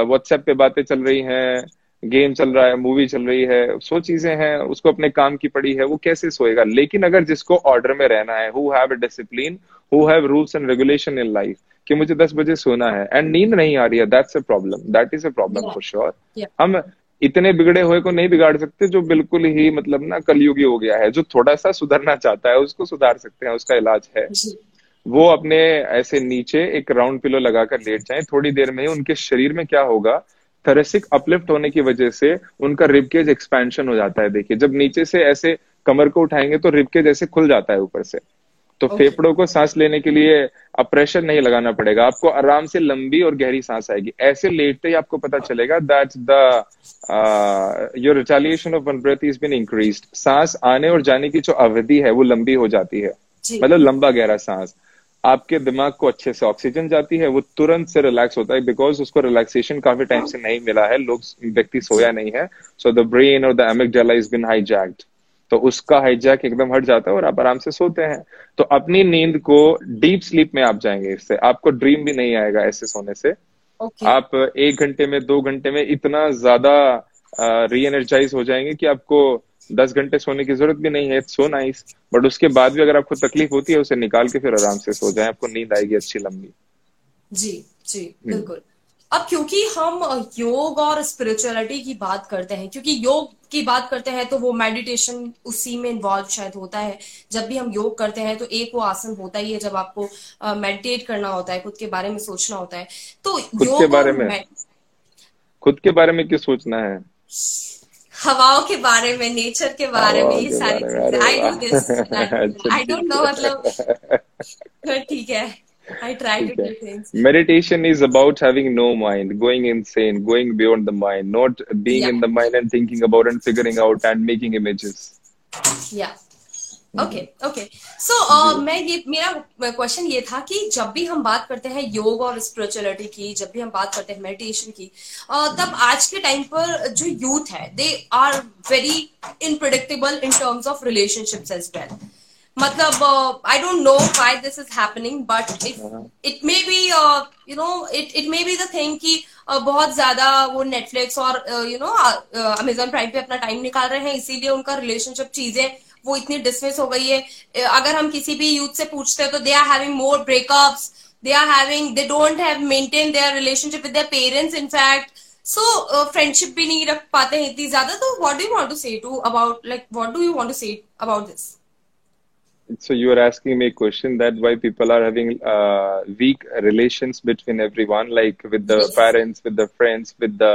व्हाट्सएप पे बातें चल रही हैं गेम चल रहा है मूवी चल रही है सो चीज़ें हैं उसको अपने काम की पड़ी है वो कैसे सोएगा? लेकिन अगर जिसको ऑर्डर में रहना है who have discipline who have rules and regulation in life कि मुझे दस बजे सोना है एंड नींद नहीं आ रही है that's a problem that is a problem for sure हम इतने बिगड़े हुए को नहीं बिगाड़ सकते जो बिल्कुल ही मतलब ना कलयुगी हो गया है जो थोड़ा सा सुधरना चाहता है उसको सुधार सकते हैं उसका इलाज है। वो अपने ऐसे नीचे एक राउंड पिलो लगाकर लेट जाए थोड़ी देर में ही उनके शरीर में क्या होगा थरेसिक अपलिफ्ट होने की वजह से उनका रिबकेज एक्सपेंशन हो जाता है देखिए। जब नीचे से ऐसे कमर को उठाएँगे तो रिबकेज ऐसे खुल जाता है ऊपर से। तो okay. फेफड़ों को सांस लेने के लिए अब प्रेशर नहीं लगाना पड़ेगा। आपको आराम से लंबी और गहरी सांस आएगी। ऐसे लेटते ही आपको पता चलेगा that the your retaliation of one breath is been increase सांस आने और जाने की जो अवधि है वो लंबी हो जाती है। मतलब लंबा गहरा सांस। आपके दिमाग को अच्छे से ऑक्सीजन जाती है वो तुरंत से रिलैक्स होता है बिकॉज़ उसको रिलैक्सेशन काफ़ी टाइम से नहीं मिला है लोग व्यक्ति सोया नहीं है सो द ब्रेन और the emic is been hijacked तो उसका हाईजैक एकदम हट जाता है और आप आराम से सोते हैं। तो अपनी नींद को डीप स्लीप में आप जाएँगे इससे। आपको ड्रीम भी नहीं आएगा ऐसे सोने से। Okay. आप एक घंटे में दो घंटे में इतना ज़्यादा री एनर्जाइज हो जाएँगे कि आपको दस घंटे सोने की ज़रूरत भी नहीं है सो नाइस बट उसके बाद भी अगर आपको तकलीफ़ होती है उसे निकाल के फिर आराम से सो जाए आपको नींद आएगी अच्छी लंबी। जी जी हम्म। बिल्कुल। अब क्योंकि हम योग और स्पिरिचुअलिटी की बात करते हैं क्योंकि योग की बात करते हैं तो वो मेडिटेशन उसी में इन्वॉल्व शायद होता है। जब भी हम योग करते हैं तो एक वो आसन होता ही है जब आपको मेडिटेट करना होता है खुद के बारे में सोचना होता है। तो योग के बारे में? खुद के बारे में क्यों सोचना है? हवाओं के बारे में नेचर के बारे में ये सारी चीज़ें I do this I don't know मतलब ठीक है I try to do things. Meditation is about having no mind, going insane, going beyond the mind, not being yeah. in the mind and thinking about and figuring out and making images. Yeah. Okay okay so मैं ये मेरा question ये था कि जब भी हम बात करते हैं योग और स्पिरिचुअलिटी की जब भी हम बात करते हैं मेडिटेशन की uh, तब आज के टाइम पर जो यूथ है they are very unpredictable in terms of relationships as well मतलब I don't know why this is happening but it may be you know it it may be the thing कि uh, बहुत ज़्यादा वो Netflix और you know Amazon prime पे अपना time निकाल रहे हैं इसीलिए उनका रिलेशनशिप चीज़ें वो इतनी डिस्मिस हो गई है। अगर हम किसी भी यूथ से पूछते हैं तो they are having more breakups they are having they don't have maintain their relationship with their parents in fact so friendship भी नहीं रख पाते हैं इतनी ज़्यादा। तो what do you want to say to about like what do you want to say about this so you are asking me a question that why people are having uh, weak relations between everyone like with the yes. parents with the friends with the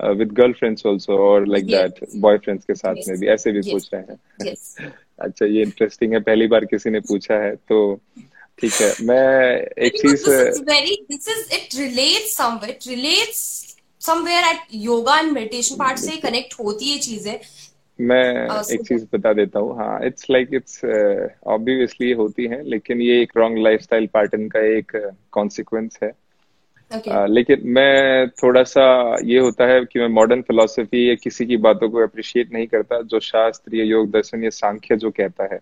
with girlfriends also और like that boyfriends के साथ yes. में भी ऐसे भी yes. पूछ रहे हैं yes. अच्छा ये इंटरेस्टिंग है पहली बार किसी ने पूछा है तो ठीक है मैं एक चीज़ very this is it relates somewhere it relates somewhere at yoga and meditation part से कनेक्ट होती है चीज़ें मैं uh, एक चीज़ बता देता हूँ हाँ इट्स लाइक इट्स ऑब्वियसली होती है लेकिन ये एक रॉन्ग लाइफस्टाइल पैटर्न का एक कॉन्सिक्वेंस है okay. आ, लेकिन मैं थोड़ा सा ये होता है कि मैं मॉडर्न फिलोसफी या किसी की बातों को अप्रिशिएट नहीं करता जो शास्त्र या योग दर्शन या सांख्य जो कहता है।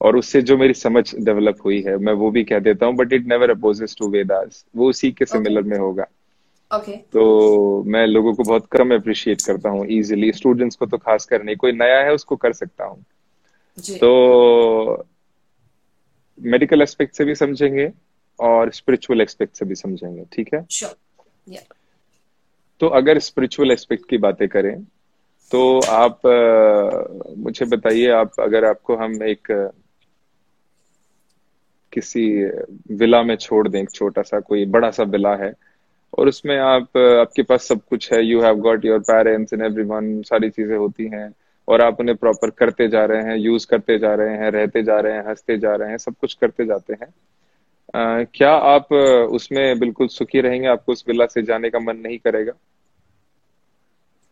और उससे जो मेरी समझ डेवलप हुई है मैं वो भी कह देता हूँ but it never opposes to Vedas वो उसी के सिमिलर okay. में होगा। Okay. तो मैं लोगों को बहुत कम अप्रिशिएट करता हूँ इजिली स्टूडेंट्स को तो खास कर नहीं कोई नया है उसको कर सकता हूँ। तो मेडिकल एस्पेक्ट से भी समझेंगे। और स्पिरिचुअल एक्सपेक्ट से भी समझेंगे ठीक है sure. yeah. तो अगर स्पिरिचुअल एक्सपेक्ट की बातें करें तो आप आ, मुझे बताइए आप अगर आपको हम एक किसी विला में छोड़ दें एक छोटा सा कोई बड़ा सा विला है और उसमें आप आपके पास सब कुछ है you have got your parents and everyone सारी चीज़ें होती हैं और आप उन्हें प्रॉपर करते जा रहे हैं यूज़ करते जा रहे हैं रहते जा रहे हैं हँसते जा रहे हैं सब कुछ करते जाते हैं क्या आप उसमें बिल्कुल सुखी रहेंगे? आपको उस विला से जाने का मन नहीं करेगा?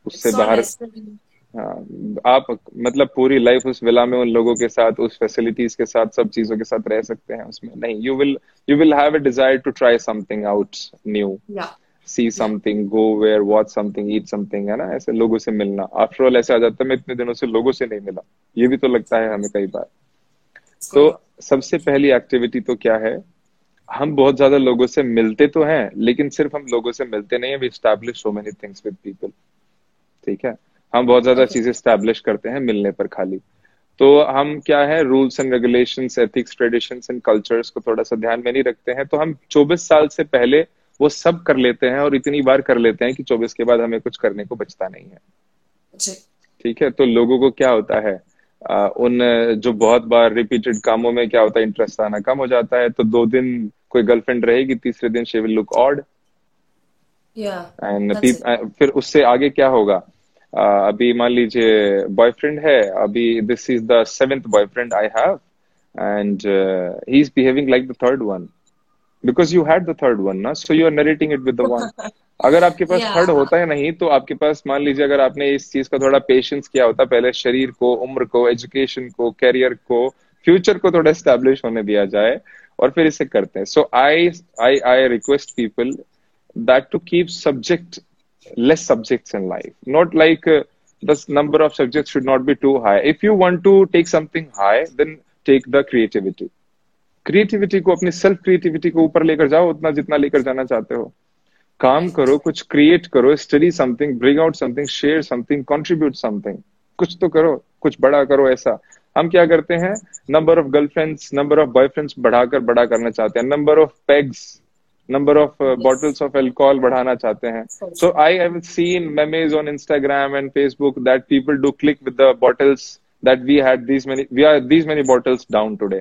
उससे बाहर हाँ आप मतलब पूरी लाइफ उस विला में उन लोगों के साथ उस फैसिलिटीज़ के साथ सब चीज़ों के साथ रह सकते हैं उसमें। नहीं you will you will have a desire to try something out new see something go where watch something eat something है ना? ऐसे लोगों से मिलना। आफ्टर ऑल ऐसे आ जाता है मैं इतने दिनों से लोगों से नहीं मिला। ये भी तो लगता है हमें कई बार। तो सबसे पहली एक्टिविटी तो क्या है? हम बहुत ज़्यादा लोगों से मिलते तो हैं लेकिन सिर्फ़ हम लोगों से मिलते नहीं है। We establish so many things with people ठीक है? हम बहुत ज़्यादा चीज़ें स्टैब्लिश करते हैं मिलने पर खाली। तो हम क्या है? Rules and regulation ethics tradition and cultures को थोड़ा सा ध्यान में नहीं रखते हैं। तो हम 24 साल से पहले वो सब कर लेते हैं और इतनी बार कर लेते हैं कि 24 के बाद हमें कुछ करने को बचता नहीं है। ठीक है? तो लोगों को क्या होता है? उन जो बहुत बार रिपीटेड कामों में क्या होता है इंटरेस्ट आना कम हो जाता है तो दो दिन कोई गर्लफ्रेंड रहेगी तीसरे दिन she will look odd and फिर उससे आगे क्या होगा? uh, अभी मान लीजिए बॉयफ्रेंड है अभी this is the seventh boyfriend I have and he is behaving like the third one because you had the third one ना so you are narrating it with the one अगर आपके पास third yeah. होता है नहीं तो आपके पास मान लीजिए अगर आपने इस चीज़ का थोड़ा पेशेंस किया होता पहले शरीर को उम्र को एजुकेशन को कैरियर को फ्यूचर को थोड़ा एस्टेब्लिश होने दिया जाए और फिर इसे करते हैं so I I I request people that to keep subject less subjects in life not like the number of subjects should not be too high. If you want to take something high, then take the creativity. Creativity को अपनी self creativity को ऊपर लेकर जाओ उतना जितना लेकर जाना चाहते हो। काम करो कुछ क्रिएट करो study something bring out something share something contribute something कुछ तो करो कुछ बड़ा करो ऐसा। हम क्या करते हैं? Number of girlfriends number of boyfriends बढ़ाकर बड़ा करना चाहते हैं। Number of pegs number of bottles of alcohol बढ़ाना चाहते हैं। So I have seen memes on Instagram and Facebook that people do click with the bottles that we had these many we are these many bottles down today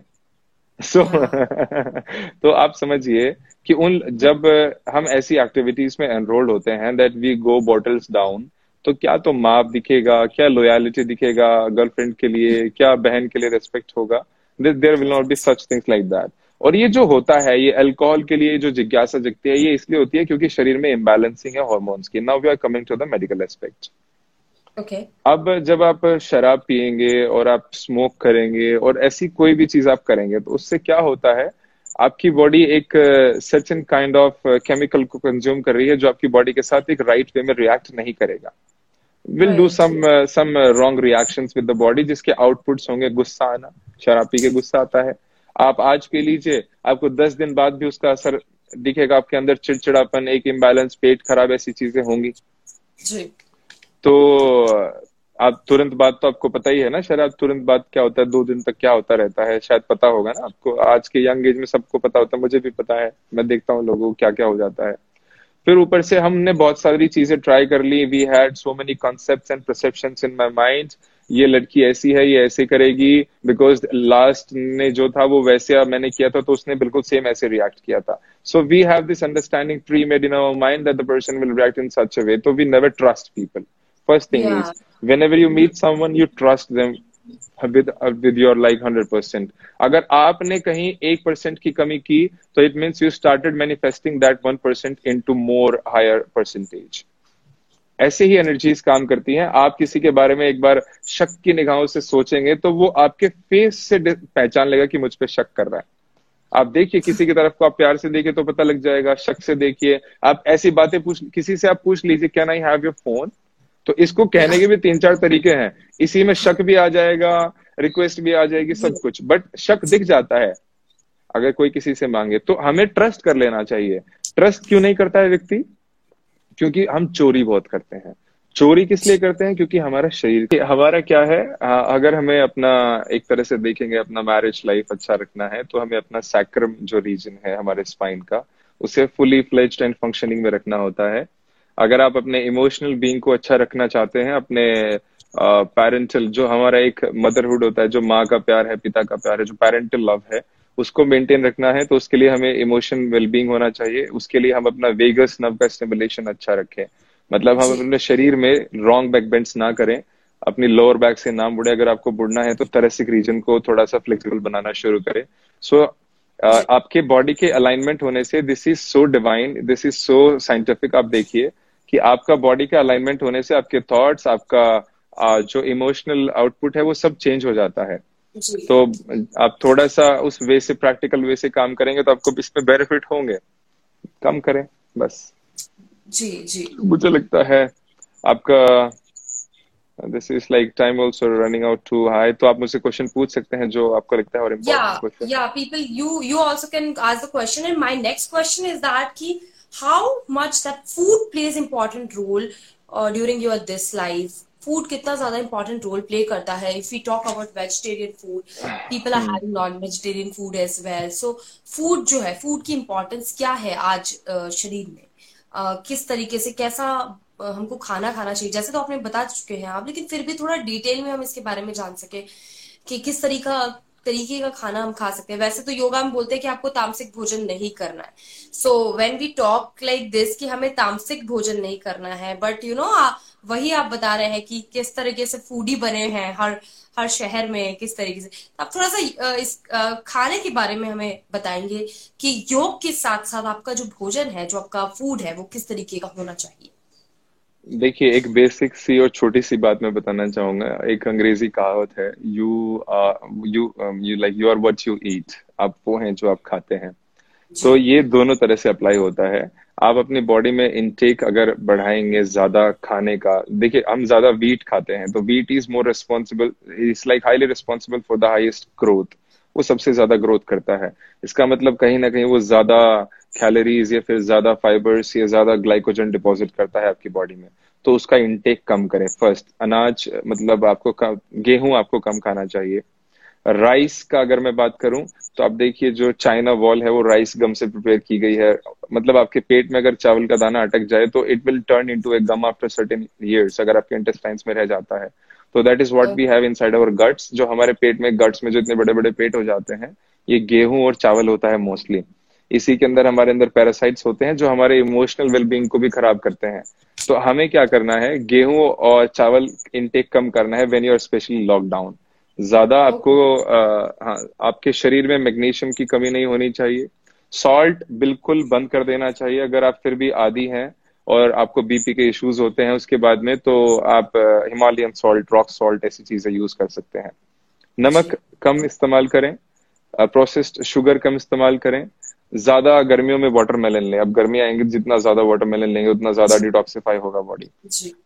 so तो आप समझिए कि उन, जब हम ऐसी एक्टिविटीज़ में एनरोल्ड होते हैं that we go bottles down तो क्या तो माप दिखेगा, क्या लॉयलिटी दिखेगा गर्लफ्रेंड के लिए, क्या बहन के लिए रेस्पेक्ट होगा? There will not be such things like that और ये जो होता है, ये अल्कोहल के लिए जो जिज्ञासा जगती है, ये इसलिए होती है क्योंकि शरीर में इम्बैलेंसिंग है हॉर्मोन्स की। Now we are coming to the medical aspect okay अब जब आप शराब पियेंगे और आप स्मोक करेंगे और ऐसी कोई भी चीज़ आप करेंगे तो उससे क्या होता है? आपकी बॉडी एक such an kind of chemical को कंज्यूम कर रही है जो आपकी बॉडी के साथ एक राइट वे में रिएक्ट नहीं करेगा। Will do some some wrong reaction with the body जिसके आउटपुट्स होंगे गुस्सा आना शराब पी के गुस्सा आता है। आप आज पी लीजिए आपको दस दिन बाद भी उसका असर दिखेगा आपके अंदर चिड़चिड़ापन एक इम्बैलेंस पेट खराब ऐसी चीज़ें होंगी। जी। तो आप तुरंत बाद तो आपको पता ही है ना, शराब तुरंत बाद क्या होता है, दो दिन तक क्या होता रहता है, शायद पता होगा ना आपको। आज के यंग एज में सबको पता होता है, मुझे भी पता है, मैं देखता हूँ लोगों को क्या क्या हो जाता है। फिर ऊपर से हमने बहुत सारी चीज़ें ट्राई कर ली we had so many concept and perception in my mind ये लड़की ऐसी है, ये ऐसे करेगी बिकॉज़ लास्ट ने जो था वो वैसे मैंने किया था तो उसने बिल्कुल सेम ऐसे रिएक्ट किया था। So we have this understanding pre made in our mind that the person will react in such a way तो we never trust people first thing is whenever you meet someone you trust them with with your like 100% अगर आपने कहीं एक percent की कमी की तो it means you started manifesting that one percent into more higher percentage ऐसे ही एनर्जीज काम करती हैं। आप किसी के बारे में एक बार शक की निगाहों से सोचेंगे तो वो आपके फेस से पहचान लेगा कि मुझ पर शक कर रहा है। आप देखिए किसी की तरफ़ को आप प्यार से देखिए तो पता लग जाएगा शक से देखिए। आप ऐसी बातें पूछ किसी से आप पूछ लीजिए can I have your phone तो इसको कहने के भी तीन चार तरीके हैं। इसी में शक भी आ जाएगा, रिक्वेस्ट भी आ जाएगी, सब कुछ। बट शक दिख जाता है, अगर कोई किसी से मांगे। तो हमें ट्रस्ट कर लेना चाहिए। ट्रस्ट क्यों नहीं करता है व्यक्ति? क्योंकि हम चोरी बहुत करते हैं। चोरी किस लिए करते हैं? क्योंकि हमारा शरीर हमारा क्या है? अगर हमें अपना एक तरह से देखेंगे, अपना मैरिज लाइफ अच्छा रखना है तो हमें अपना सैक्रम जो रीजन है हमारे स्पाइन का, उसे फुली फ्लेज्ड एंड फंक्शनिंग में रखना होता है। अगर आप अपने इमोशनल बींग को अच्छा रखना चाहते हैं अपने पेरेंटल जो हमारा एक मदरहुड होता है जो माँ का प्यार है पिता का प्यार है जो पेरेंटल लव है उसको मेंटेन रखना है तो उसके लिए हमें इमोशन वेलबींग होना चाहिए। उसके लिए हम अपना वेगस नव का स्टिमुलेशन अच्छा रखें। मतलब हम अपने शरीर में रॉन्ग बैक बेंड्स ना करें अपनी लोअर बैक से ना बुढ़े अगर आपको बुढ़ना है तो थरेसिक रीजन को थोड़ा सा फ्लेक्सिबल बनाना शुरू करें। सो so, uh, आपके बॉडी के अलाइनमेंट होने से this is so divine this is so scientific आप देखिए कि आपका बॉडी का अलाइनमेंट होने से आपके थॉट्स आपका जो इमोशनल आउटपुट है वो सब चेंज हो जाता है। तो आप थोड़ा सा उस वे से प्रैक्टिकल वे से काम करेंगे तो आपको इसमें बेनिफिट होंगे। कम करें बस। जी जी। मुझे लगता है आपका this is like time also running out to high तो आप मुझसे क्वेश्चन पूछ सकते हैं जो आपको लगता है और इम्पोर्टेंट या people you you also can ask the question and my next question is that की how much that food plays important role uh, during your this life? Food कितना ज़्यादा इंपॉर्टेंट रोल प्ले करता है? If you talk about vegetarian food people are having non vegetarian food as well so food जो है food की importance क्या है आज uh, शरीर में? Uh, किस तरीके से कैसा हमको खाना खाना चाहिए। जैसे तो आपने बता चुके हैं आप, लेकिन फिर भी थोड़ा डिटेल में हम इसके बारे में जान सके कि किस तरीका, तरीके का खाना हम खा सकते हैं। वैसे तो योगा हम बोलते हैं कि आपको तामसिक भोजन नहीं करना है। So when we talk like this कि हमें तामसिक भोजन नहीं करना है बट यू नो वही आप बता रहे हैं कि किस तरीके से फूडी बने हैं हर हर शहर में, किस तरीके से। आप थोड़ा सा इस खाने के बारे में हमें बताएँगे कि योग के साथ साथ आपका जो भोजन है, जो आपका फ़ूड है, वो किस तरीके का होना चाहिए। देखिए एक बेसिक सी और छोटी सी बात मैं बताना चाहूँगा। एक अंग्रेज़ी कहावत है you you you like you are what you eat आप वो हैं जो आप खाते हैं। तो ये दोनों तरह से अप्लाई होता है। आप अपनी बॉडी में इनटेक अगर बढ़ाएँगे ज़्यादा खाने का देखिए हम ज़्यादा वीट खाते हैं तो wheat is more responsible is like highly responsible for the highest growth वो सबसे ज़्यादा ग्रोथ करता है। इसका मतलब कहीं ना कहीं वो ज़्यादा कैलोरीज या फिर ज़्यादा फाइबर्स या ज़्यादा ग्लाइकोजन डिपॉजिट करता है आपकी बॉडी में। तो उसका इनटेक कम करें फ़र्स्ट अनाज मतलब आपको गेहूँ आपको कम खाना चाहिए। राइस का अगर मैं बात करूँ तो आप देखिए जो चाइना वॉल है, वो राइस गम से प्रिपेयर की गई है। मतलब आपके पेट में अगर चावल का दाना अटक जाए तो it will turn into a gum after certain years अगर आपके इंटेस्टाइन्स में रह जाता है। तो that is what we have inside our guts जो हमारे पेट में गट्स में जो इतने बड़े बड़े पेट हो जाते हैं ये गेहूँ और चावल होता है मोस्टली इसी के अंदर हमारे अंदर पैरासाइट्स होते हैं जो हमारे इमोशनल वेलबींग को भी खराब करते हैं। तो हमें क्या करना है? गेहूँ और चावल इनटेक कम करना है when you are specially lockdown ज़्यादा आपको आ, हाँ आपके शरीर में मैग्नीशियम की कमी नहीं होनी चाहिए। सॉल्ट बिल्कुल बंद कर देना चाहिए। अगर आप फिर भी आदि हैं और आपको बीपी के इश्यूज़ होते हैं उसके बाद में तो आप हिमालयन सॉल्ट रॉक सॉल्ट ऐसी चीज़ें यूज़ कर सकते हैं। नमक कम इस्तेमाल करें प्रोसेस्ड शुगर कम इस्तेमाल करें। ज़्यादा गर्मियों में वाटरमेलन लें। अब गर्मी आएँगे जितना ज़्यादा वाटरमेलन लेंगे उतना ज़्यादा डिटॉक्सिफाई होगा बॉडी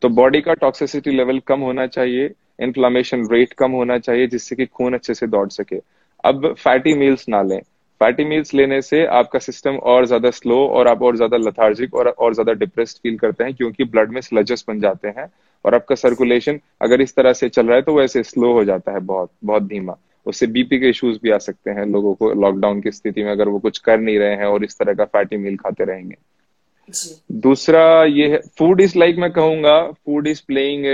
तो बॉडी का टॉक्सिसिटी लेवल कम होना चाहिए इन्फ्लामेशन रेट कम होना चाहिए जिससे कि खून अच्छे से दौड़ सके। अब फैटी मील्स ना लें। फैटी मील्स लेने से आपका सिस्टम और ज़्यादा स्लो और आप और ज़्यादा लथार्जिक और और ज़्यादा डिप्रेस्ड फील करते हैं क्योंकि ब्लड में स्लजस बन जाते हैं और आपका सर्कुलेशन अगर इस तरह से चल रहा है तो वैसे स्लो हो जाता है बहुत बहुत धीमा। उससे बीपी के इश्यूज़ भी आ सकते हैं लोगों को लॉकडाउन की स्थिति में अगर वो कुछ कर नहीं रहे हैं और इस तरह का फैटी मील खाते रहेंगे। दूसरा ये है फ़ूड इज़ लाइक मैं कहूँगा food is playing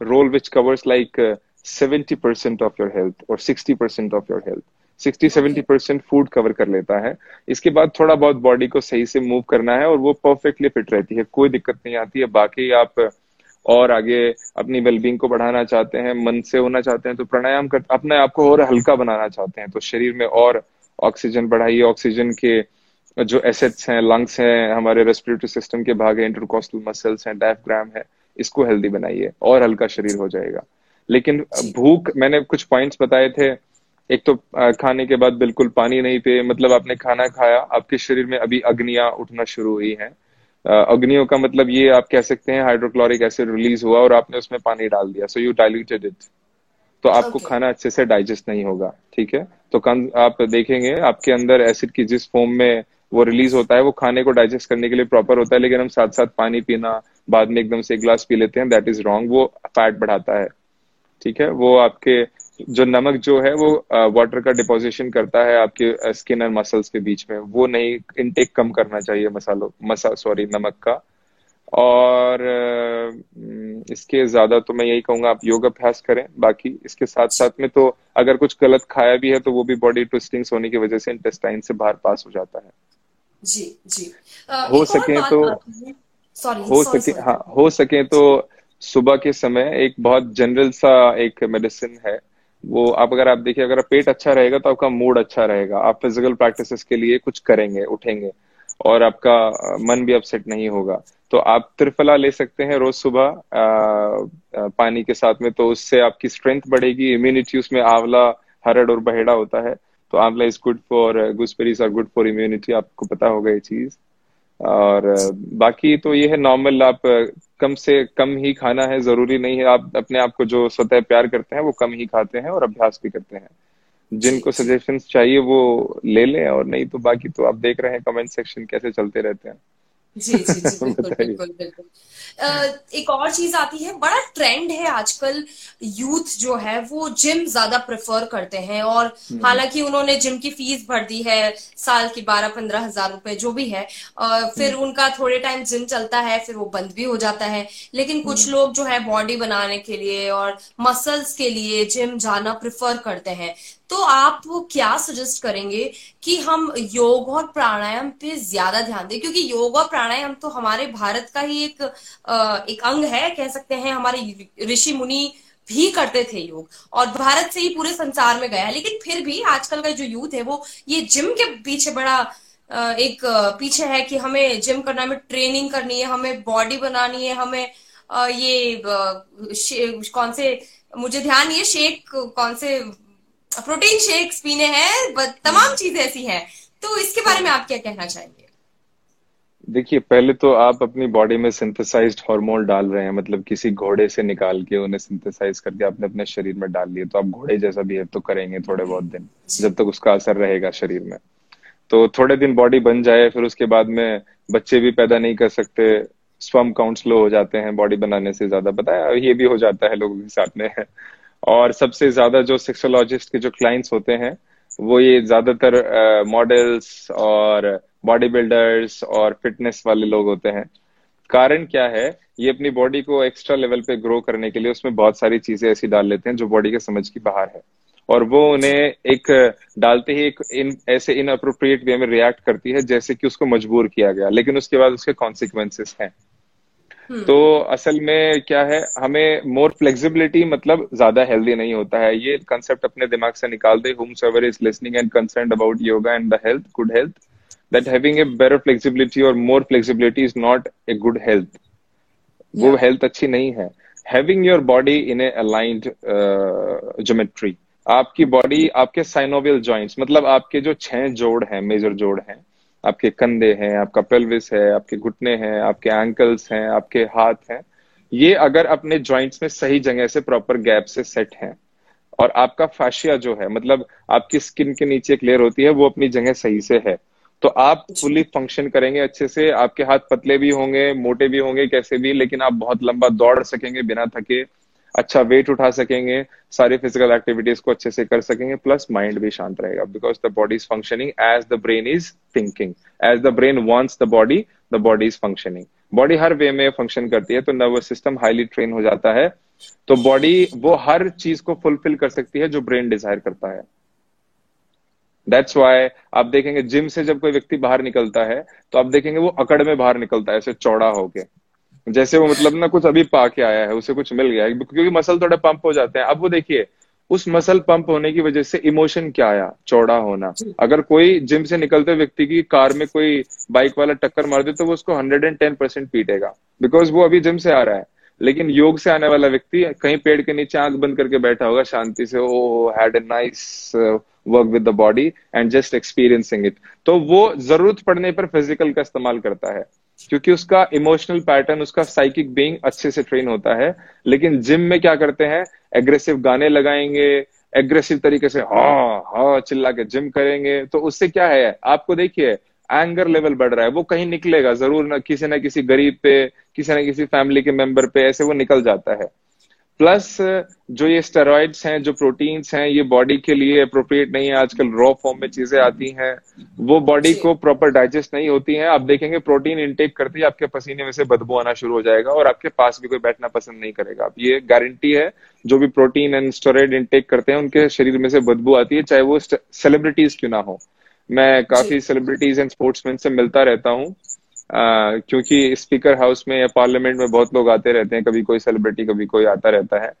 role which covers like seventy percent of your health और sixty percent of your health sixty seventy percent food cover कर लेता है। इसके बाद थोड़ा बहुत बॉडी को सही से मूव करना है और वो परफेक्टली फिट रहती है। कोई दिक्कत नहीं आती है। बाकी आप और आगे अपनी वेलबींग को बढ़ाना चाहते हैं मन से होना चाहते हैं तो प्राणायाम कर अपने आप को और हल्का बनाना चाहते हैं। तो शरीर में और ऑक्सीजन बढ़ाइए। ऑक्सीजन के जो एसेट्स हैं लंग्स हैं हमारे रेस्पिरेटरी सिस्टम के भाग है इंटरकोस्टल मसल्स हैं डायफ्राम है इसको हेल्दी बनाइए और हल्का शरीर हो जाएगा। लेकिन भूख मैंने कुछ पॉइंट्स बताए थे। एक तो खाने के बाद बिल्कुल पानी नहीं पिए मतलब आपने खाना खाया आपके शरीर में अभी अग्नियाँ उठना शुरू हुई हैं। अग्नियों का मतलब ये आप कह सकते हैं हाइड्रोक्लोरिक एसिड रिलीज़ हुआ और आपने उसमें पानी डाल दिया। सो यू डाइल्यूटेड इट तो आपको okay. खाना अच्छे से डाइजेस्ट नहीं होगा ठीक है? तो आप देखेंगे आपके अंदर एसिड की जिस फॉर्म में वो रिलीज़ होता है वो खाने को डाइजेस्ट करने के लिए प्रॉपर होता है लेकिन हम साथ साथ पानी पीना बाद में एकदम से एक गिलास पी लेते हैं दैट इज़ रॉन्ग वो फैट बढ़ाता है ठीक है? वो आपके जो नमक जो है वो वाटर का डिपोजिशन करता है आपके स्किन और मसल्स के बीच में। वो नहीं इनटेक कम करना चाहिए मसालों मसा सॉरी नमक का। और इसके ज़्यादा तो मैं यही कहूँगा आप योग अभ्यास करें। बाकी इसके साथ साथ में तो अगर कुछ गलत खाया भी है तो वो भी बॉडी ट्विस्टिंग्स होने की वजह से इंटेस्टाइन से बाहर पास हो जाता है। जी जी। आ, हो सके तो सॉरी हो सके हाँ हो सके तो सुबह के समय एक बहुत जनरल सा एक मेडिसिन है। वो आप अगर, आप देखिए, अगर पेट अच्छा रहेगा तो आपका मूड अच्छा रहेगा। आप फ़िज़िकल प्रैक्टिस के लिए कुछ करेंगे, उठेंगे और आपका मन भी अपसेट नहीं होगा। तो आप त्रिफला ले सकते हैं रोज सुबह पानी के साथ में तो उससे आपकी स्ट्रेंथ बढ़ेगी इम्यूनिटी उसमें आंवला, हरड़ और बहेड़ा होता है। तो amla is good for gooseberries are good for immunity आपको पता होगा ये चीज़। और बाकी तो ये है नॉर्मल आप कम से कम ही खाना है ज़रूरी नहीं है। आप अपने आप को जो स्वतः प्यार करते हैं वो कम ही खाते हैं और अभ्यास भी करते हैं। जिनको सजेशन चाहिए वो ले लें और नहीं तो बाकी तो आप देख रहे हैं कमेंट सेक्शन कैसे चलते रहते हैं। जी जी जी बिल्कुल बिल्कुल बिल्कुल एक और चीज़ आती है बड़ा ट्रेंड है आजकल यूथ जो है वो जिम ज़्यादा प्रेफर करते हैं और हम्म। हालाँकि उन्होंने जिम की फ़ीस भर दी है साल की बारह पंद्रह हज़ार रुपए जो भी है फिर हम्म। उनका थोड़े टाइम जिम चलता है फिर वो बंद भी हो जाता है लेकिन कुछ हम्म। लोग जो है बॉडी बनाने के लिए और मसल्स के लिए जिम जाना प्रेफर करते हैं तो आप वो क्या सजेस्ट करेंगे कि हम योग और प्राणायाम पे ज़्यादा ध्यान दें? क्योंकि योग और प्राणायाम तो हमारे भारत का ही एक एक अंग है, कह सकते हैं। हमारे ऋषि मुनि भी करते थे योग और भारत से ही पूरे संसार में गया लेकिन फिर भी आजकल का जो यूथ है, वो ये जिम के पीछे बड़ा एक पीछे है कि हमें जिम करना हमें ट्रेनिंग करनी है, हमें बॉडी बनानी है, हमें ये कौन से, मुझे ध्यान ये शेक कौन से प्रोटीन शेक्स पीने हैं तमाम चीज़ें ऐसी हैं। तो इसके बारे में आप क्या कहना चाहेंगे? देखिए, पहले तो आप अपनी बॉडी में सिंथेसाइज्ड हार्मोन डाल रहे हैं मतलब किसी घोड़े से निकाल के उन्हें सिंथेसाइज करके आपने अपने शरीर में डाल लिए तो आप घोड़े जैसा बिहेव तो करेंगे थोड़े बहुत दिन, जब तक उसका असर रहेगा शरीर में। तो थोड़े दिन बॉडी बन जाए, फिर उसके बाद में बच्चे भी पैदा नहीं कर सकते स्वम काउंट स्लो हो जाते हैं बॉडी बनाने से ज़्यादा। बताया ये भी हो जाता है लोगों के साथ में। और सबसे ज़्यादा जो सेक्सोलॉजिस्ट के जो क्लाइंट्स होते हैं, वो ये ज़्यादातर मॉडल्स और बॉडी बिल्डर्स और फिटनेस वाले लोग होते हैं। कारण क्या है? ये अपनी बॉडी को एक्स्ट्रा लेवल पे ग्रो करने के लिए उसमें बहुत सारी चीज़ें ऐसी डाल लेते हैं जो बॉडी के समझ की बाहर है। और वो उन्हें एक, डालते ही एक इन, ऐसे इन अप्रोप्रिएट वे में रिएक्ट करती है जैसे कि उसको मजबूर किया गया, लेकिन उसके बाद उसके कॉन्सिक्वेंसेस हैं। तो असल में क्या है हमें मोर फ्लेक्सिबिलिटी मतलब ज़्यादा हेल्दी नहीं होता है। ये कंसेप्ट अपने दिमाग से निकाल दे। Home server is listening and concern about yoga and the health good health that having a better flexibility और more flexibility is not a good health वो हेल्थ अच्छी नहीं है। Having your body in a aligned geometry आपकी body आपके synovial joints मतलब आपके जो छह जोड़ हैं मेजर जोड़ हैं आपके कंधे हैं आपका पेल्विस है आपके घुटने हैं आपके एंकल्स हैं आपके हाथ हैं ये अगर अपने जॉइंट्स में सही जगह से प्रॉपर गैप से सेट हैं और आपका फाशिया जो है मतलब आपकी स्किन के नीचे एक लेयर होती है वो अपनी जगह सही से है तो आप फुली फ़ंक्शन करेंगे अच्छे से आपके हाथ पतले भी होंगे मोटे भी होंगे कैसे भी लेकिन आप बहुत लंबा दौड़ सकेंगे बिना थके अच्छा वेट उठा सकेंगे, सारी फ़िज़िकल एक्टिविटीज़ को अच्छे से कर सकेंगे प्लस माइंड भी शांत रहेगा because the body is functioning as the brain is thinking as the brain wants the body the body is functioning body her way में फ़ंक्शन करती है तो नर्वस सिस्टम हाईली ट्रेन हो जाता है। तो बॉडी वो हर चीज़ को फुलफिल कर सकती है जो ब्रेन डिज़ायर करता है। दैट्स वाई आप देखेंगे जिम से जब कोई व्यक्ति बाहर निकलता है तो आप देखेंगे वो अकड़ में बाहर निकलता है, ऐसे चौड़ा होके। जैसे वो मतलब ना कुछ अभी पा के आया है उसे कुछ मिल गया है क्योंकि मसल थोड़े पंप हो जाते हैं। अब वो देखिए उस मसल पंप होने की वजह से इमोशन क्या आया? चौड़ा होना। अगर कोई जिम से निकलते व्यक्ति की कार में कोई बाइक वाला टक्कर मार दे तो वो उसको हंड्रेड एंड टेन परसेंट पीटेगा। बिकॉज़ वो अभी जिम से आ रहा है। लेकिन योग से आने वाला व्यक्ति कहीं पेड़ के नीचे आँख बंद करके बैठा होगा शांति से ओ had a nice work with the body and just experiencing it तो वो ज़रूरत पड़ने पर फ़िज़िकल का इस्तेमाल करता है। क्योंकि उसका इमोशनल पैटर्न उसका साइकिक बीइंग अच्छे से ट्रेन होता है। लेकिन जिम में क्या करते हैं? एग्रेसिव गाने लगाएँगे एग्रेसिव तरीके से, हा हा, चिल्ला के जिम करेंगे। तो उससे क्या है? आपको देखिए एंगर लेवल बढ़ रहा है। वो कहीं निकलेगा, ज़रूर ना, किसी ना किसी गरीब पे, किसी ना किसी फैमिली के मेंबर पे, ऐसे वो निकल जाता है। प्लस जो ये स्टेरॉइड्स हैं जो प्रोटीन्स हैं ये बॉडी के लिए अप्रोप्रिएट नहीं है। आजकल रॉ फॉर्म में चीज़ें आती हैं। वो बॉडी को प्रॉपर डाइजेस्ट नहीं होती हैं। आप देखेंगे प्रोटीन इनटेक करते ही आपके पसीने में से बदबू आना शुरू हो जाएगा और आपके पास भी कोई बैठना पसंद नहीं करेगा। आप ये गारंटी है जो भी प्रोटीन एंड स्टोरेड इनटेक करते हैं उनके शरीर में से बदबू आती है चाहे वो सेलिब्रिटीज क्यों ना हो। मैं काफ़ी सेलिब्रिटीज एंड स्पोर्ट्समैन से मिलता रहता हूँ। क्योंकि स्पीकर हाउस में या पार्लियामेंट में बहुत लोग आते रहते हैं कभी कोई सेलिब्रिटी कभी कोई आता रहता है।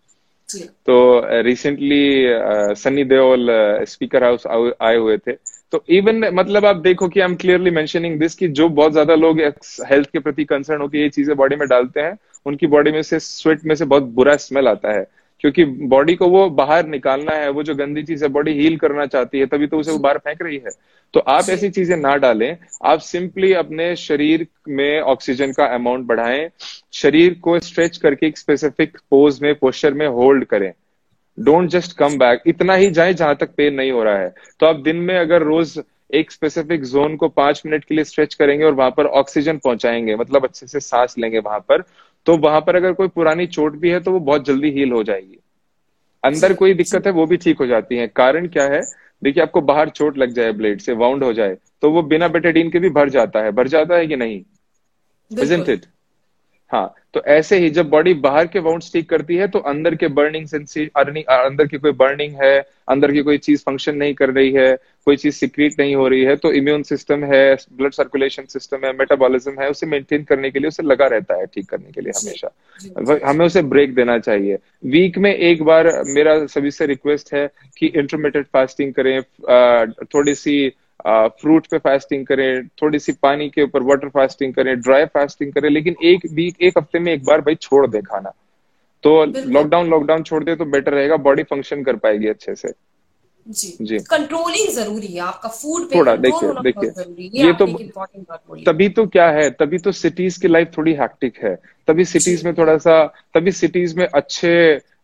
तो recently Sunny Deol speaker house आए हुए थे। तो इवन मतलब आप देखो कि I am clearly mentioning this कि जो बहुत ज़्यादा लोग हेल्थ के प्रति कंसर्न होकर ये चीज़ें बॉडी में डालते हैं उनकी बॉडी में से स्वेट में से बहुत बुरा स्मेल आता है। क्योंकि बॉडी को वो बाहर निकालना है वो जो गंदी चीज़ है बॉडी हील करना चाहती है तभी तो उसे वो बाहर फेंक रही है। तो आप ऐसी चीज़ें ना डालें आप सिंपली अपने शरीर में ऑक्सीजन का अमाउंट बढ़ाएँ शरीर को स्ट्रेच करके एक स्पेसिफिक पोज में पोस्चर में होल्ड करें। डोंट जस्ट कम बैक इतना ही जाए जहाँ तक पेन नहीं हो रहा है। तो आप दिन में अगर रोज एक स्पेसिफिक जोन को पाँच मिनट के लिए स्ट्रेच करेंगे और वहाँ पर ऑक्सीजन पहुंचाएँगे मतलब अच्छे से सांस लेंगे वहाँ पर तो वहाँ पर अगर कोई पुरानी चोट भी है तो वो बहुत जल्दी हील हो जाएगी। अंदर कोई दिक्कत है वो भी ठीक हो जाती है। कारण क्या है? देखिए आपको बाहर चोट लग जाए ब्लेड से वाउंड हो जाए तो वो बिना बेटेडीन के भी भर जाता है। भर जाता है कि नहीं? इट हाँ। तो ऐसे ही जब बॉडी बाहर के वाउंड ठीक करती है तो अंदर के बर्निंग अंदर की कोई बर्निंग है अंदर की कोई चीज़ फ़ंक्शन नहीं कर रही है कोई चीज़ सिक्रीट नहीं हो रही है तो इम्यून सिस्टम है ब्लड सर्कुलेशन सिस्टम है मेटाबॉलिज्म है उसे मेंटेन करने के लिए उसे लगा रहता है ठीक करने के लिए हमेशा। हमें उसे ब्रेक देना चाहिए। वीक में एक बार मेरा सभी से रिक्वेस्ट है कि इंटरमीडिएट फास्टिंग करें थोड़ी सी फ्रूट पे फास्टिंग करें थोड़ी सी पानी के ऊपर वाटर फास्टिंग करें ड्राई फास्टिंग करें लेकिन एक वीक एक हफ़्ते में एक बार भाई छोड़ दे खाना। तो लॉकडाउन लॉकडाउन छोड़ दे तो बेटर रहेगा बॉडी फ़ंक्शन कर पाएगी अच्छे से। जी। जी। कंट्रोलिंग ज़रूरी है आपका फ़ूड पे थोड़ा देखिए देखिए ये, ये तो तभी तो क्या है तभी तो सिटीज़ की लाइफ थोड़ी हैक्टिक है। तभी सिटीज़ में थोड़ा सा तभी सिटीज़ में अच्छे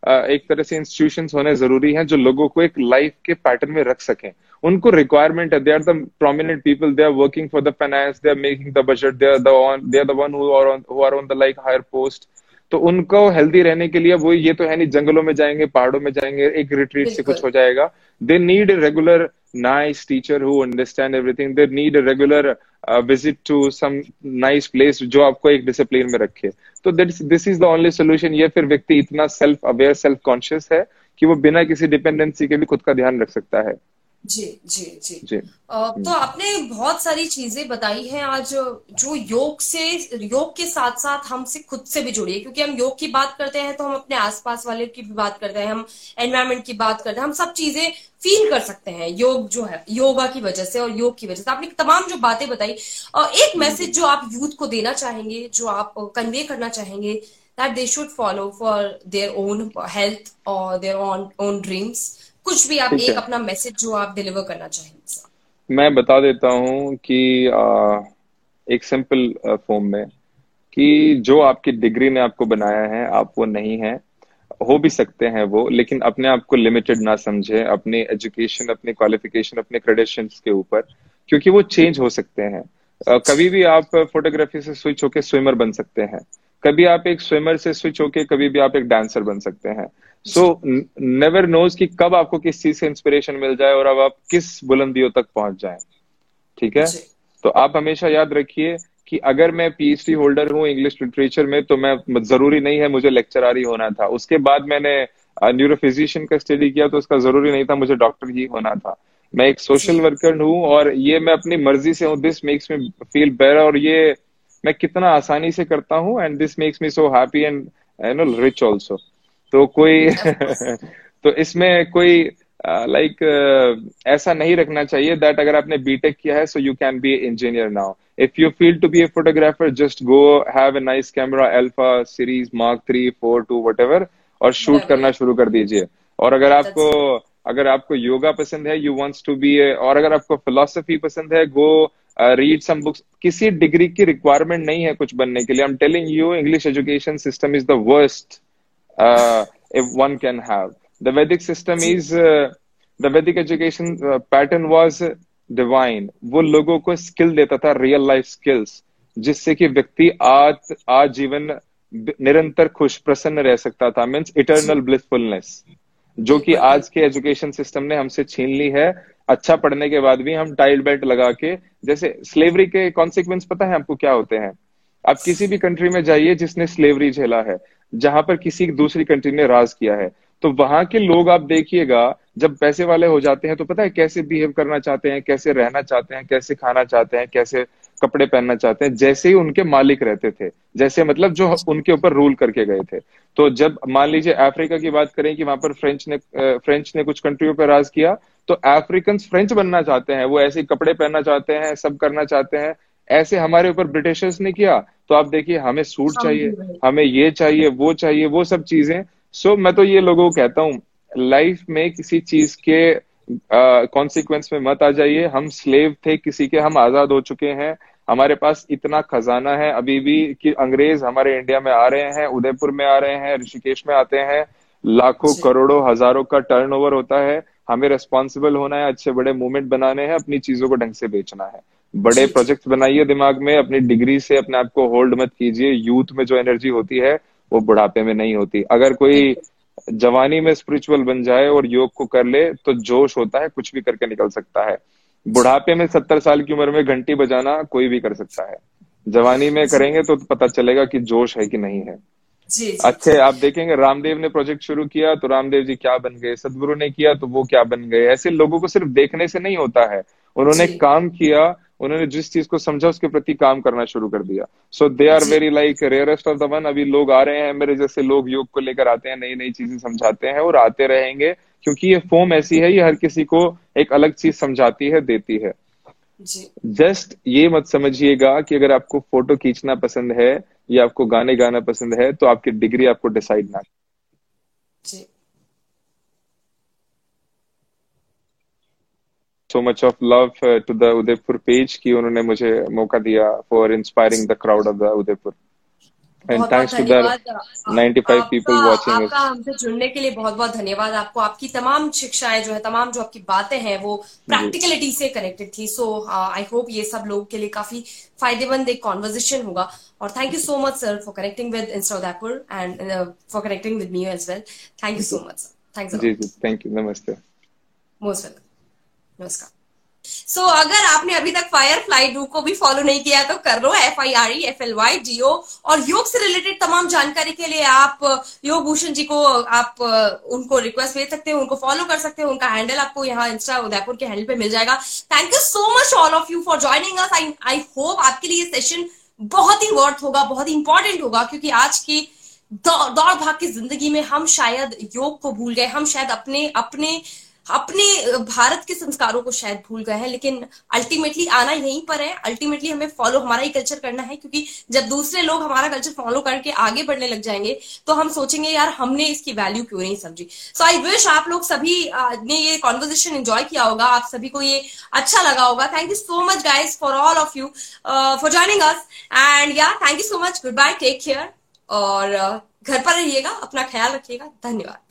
एक तरह से इंस्टीट्यूशन होने ज़रूरी हैं जो लोगों को एक लाइफ के पैटर्न में रख सकें। उनको रिक्वायरमेंट है. They are the prominent people they are working for the finance they are making the budget they are the they are the one who are on the like higher post तो उनको healthy रहने के लिए वो ये तो है नहीं जंगलों में जाएँगे पहाड़ों में जाएँगे एक रिट्रीट से कुछ हो जाएगा. They need regular nice teacher who understand everything they need regular visit to some nice place जो आपको एक डिसिप्लिन में रखे. तो this is the only solution ये फिर व्यक्ति इतना सेल्फ अवेयर सेल्फ कॉन्शियस है कि वो बिना किसी डिपेंडेंसी के भी खुद का ध्यान रख सकता है. जी जी जी, जी. आ, तो आपने बहुत सारी चीज़ें बताई हैं आज जो योग से योग के साथ साथ हमसे खुद से भी जुड़ी है। क्योंकि हम योग की बात करते हैं तो हम अपने आसपास वाले की भी बात करते हैं हम एनवायरमेंट की बात करते हैं हम सब चीज़ें फील कर सकते हैं योग जो है योगा की वजह से और योग की वजह से। आपने तमाम जो बातें बताई और एक मैसेज जो आप यूथ को देना चाहेंगे जो आप कन्वे करना चाहेंगे that they should follow for their own health और देयर ओन ओन ड्रीम्स कुछ भी आप एक अपना मैसेज जो आप डिलीवर करना चाहेंगे मैं बता देता हूँ कि आ, एक सिंपल फॉर्म में कि जो आपकी डिग्री ने आपको बनाया है आप वो नहीं है। हो भी सकते हैं वो लेकिन अपने आप को लिमिटेड ना समझे अपने एजुकेशन अपने क्वालिफिकेशन अपने क्रेडिशंस के ऊपर क्योंकि वो चेंज हो सकते हैं। कभी भी आप फोटोग्राफी से स्विच होके स्विमर बन सकते हैं। कभी आप एक स्विमर से स्विच होके कभी भी आप एक डांसर बन सकते हैं। सो नेवर नोज़ कि कब आपको किस चीज़ से इंस्पिरेशन मिल जाए और अब आप किस बुलंदियों तक पहुँच जाए। ठीक है? तो आप हमेशा याद रखिए कि अगर मैं पीएचडी होल्डर हूँ इंग्लिश लिटरेचर में तो मैं ज़रूरी नहीं है मुझे लेक्चरार ही होना था। उसके बाद मैंने न्यूरोफिजिशियन का स्टडी किया तो उसका ज़रूरी नहीं था मुझे डॉक्टर ही होना था। मैं एक सोशल वर्कर हूँ और ये मैं अपनी मर्ज़ी से हूँ। This makes me feel better और ये मैं कितना आसानी से करता हूँ। And this makes me so happy and you know rich also तो कोई तो इसमें कोई लाइक uh, like, uh, ऐसा नहीं रखना चाहिए दैट अगर आपने बीटेक किया है so you can be engineer now if you feel to be a photographer just go have a nice camera alpha series mark three four two what और shoot yeah. करना शुरू कर दीजिए। और अगर That's... आपको अगर आपको योगा पसंद है यू वॉन्ट्स टू बी और अगर आपको फिलोसफी पसंद है गो रीड सम बुक्स किसी डिग्री की रिक्वायरमेंट नहीं है कुछ बनने के लिए। I am telling you English education system is the worst if one can have. The Vedic system is uh, the Vedic education uh, pattern was divine. वो लोगों को स्किल देता था रियल लाइफ स्किल्स जिससे कि व्यक्ति आज आज जीवन निरंतर खुश प्रसन्न रह सकता था। मीन्स इटर्नल ब्लिसफुलनेस जो कि आज के एजुकेशन सिस्टम ने हमसे छीन ली है। अच्छा पढ़ने के बाद भी हम टाइल बेल्ट लगा के जैसे स्लेवरी के कॉन्सिक्वेंस पता है आपको क्या होते हैं? आप किसी भी कंट्री में जाइए जिसने स्लेवरी झेला है। जहाँ पर किसी दूसरी कंट्री ने राज किया है। तो वहाँ के लोग आप देखिएगा, जब पैसे वाले हो जाते हैं तो पता है कैसे बिहेव करना चाहते हैं, कैसे रहना चाहते हैं, कैसे खाना चाहते हैं, कैसे कपड़े पहनना चाहते हैं, जैसे ही उनके मालिक रहते थे, जैसे मतलब जो उनके ऊपर रूल करके गए थे। तो जब मान लीजिए अफ्रीका की बात करें कि वहाँ पर फ्रेंच ने फ्रेंच ने कुछ कंट्रियों पर राज किया तो अफ्रीकन फ्रेंच बनना चाहते हैं। वो ऐसे कपड़े पहनना चाहते हैं, सब करना चाहते हैं। ऐसे हमारे ऊपर ब्रिटिशर्स ने किया तो आप देखिए हमें सूट चाहिए हमें ये चाहिए वो चाहिए वो सब चीज़ें। सो so, मैं तो ये लोगों को कहता हूँ लाइफ में किसी चीज़ के कॉन्सिक्वेंस में मत आ जाइए। हम स्लेव थे किसी के हम आज़ाद हो चुके हैं। हमारे पास इतना खजाना है अभी भी कि अंग्रेज़ हमारे इंडिया में आ रहे हैं उदयपुर में आ रहे हैं ऋषिकेश में आते हैं। लाखों करोड़ों हज़ारों का टर्नओवर होता है। हमें रेस्पॉन्सिबल होना है अच्छे बड़े मूवमेंट बनाने हैं अपनी चीज़ों को ढंग से बेचना है। बड़े प्रोजेक्ट बनाइए दिमाग में अपनी डिग्री से अपने आप को होल्ड मत कीजिए यूथ में जो एनर्जी होती है वो बुढ़ापे में नहीं होती। अगर कोई जवानी में स्पिरिचुअल बन जाए और योग को कर ले तो जोश होता है कुछ भी करके निकल सकता है। बुढ़ापे में सत्तर साल की उम्र में घंटी बजाना कोई भी कर सकता है। जवानी में करेंगे तो पता चलेगा कि जोश है कि नहीं है। जी, जी, अच्छे आप देखेंगे रामदेव ने प्रोजेक्ट शुरू किया तो रामदेव जी क्या बन गए? सदगुरु ने किया तो वो क्या बन गए? ऐसे लोगों को सिर्फ़ देखने से नहीं होता है। उन्होंने काम किया उन्होंने जिस चीज़ को समझा उसके प्रति काम करना शुरू कर दिया। So they are very like rarest of the one अभी लोग आ रहे हैं मेरे जैसे लोग योग को लेकर आते हैं नई नई चीज़ें समझाते हैं और आते रहेंगे क्योंकि ये फॉर्म ऐसी है ये हर किसी को एक अलग चीज़ समझाती है देती है। जस्ट ये मत समझिएगा कि अगर आपको फ़ोटो खींचना पसंद है या आपको गाने गाना पसंद है तो आपकी डिग्री आपको डिसाइड ना जी। So much of love uh, to the Udaipur page कि उन्होंने मुझे मौका दिया for inspiring the crowd of the Udaipur. And thanks to the 95 people watching आपका हमसे जुड़ने के लिए बहुत बहुत धन्यवाद। आपको आपकी तमाम शिक्षाएँ जो है तमाम जो आपकी बातें हैं वो प्रैक्टिकलिटी से कनेक्टेड थी। सो आई होप ये सब लोगों के लिए काफ़ी फ़ायदेमंद एक कॉन्वर्जेशन होगा। और thank you so much sir for connecting with insta Udaipur and for connecting with me as well thank you so much sir thanks ji ji. Thank you नमस्ते मोस्ट वेलकम नमस्कार। सो so, अगर आपने अभी तक fire fly do को भी follow नहीं किया तो कर लो F I R E F L Y D O और योग से रिलेटेड तमाम जानकारी के लिए आप योग भूषण जी को आप उनको रिक्वेस्ट भेज सकते हैं उनको फॉलो कर सकते हैं उनका हैंडल आपको यहाँ इंस्टा उदयपुर के हैंडल पे मिल जाएगा। Thank you so much all of you for joining us I I hope आपके लिए सेशन बहुत ही वर्थ होगा बहुत ही इंपॉर्टेंट होगा क्योंकि आज की दौड़ भाग की ज़िंदगी में हम शायद योग को भूल गए हम शायद अपने अपने अपने भारत के संस्कारों को शायद भूल गए हैं, लेकिन अल्टीमेटली आना यहीं पर है। अल्टीमेटली हमें फॉलो हमारा ही कल्चर करना है, क्योंकि जब दूसरे लोग हमारा कल्चर फॉलो करके आगे बढ़ने लग जाएँगे तो हम सोचेंगे, यार, हमने इसकी वैल्यू क्यों नहीं समझी? सो आई विश आप लोग सभी ने ये कॉन्वर्जेशन एंजॉय किया होगा। आप सभी को ये अच्छा लगा होगा। Thank you so much guys for all of you for joining us and yeah thank you so much goodbye take care और घर पर रहिएगा, अपना ख्याल रखिएगा। धन्यवाद।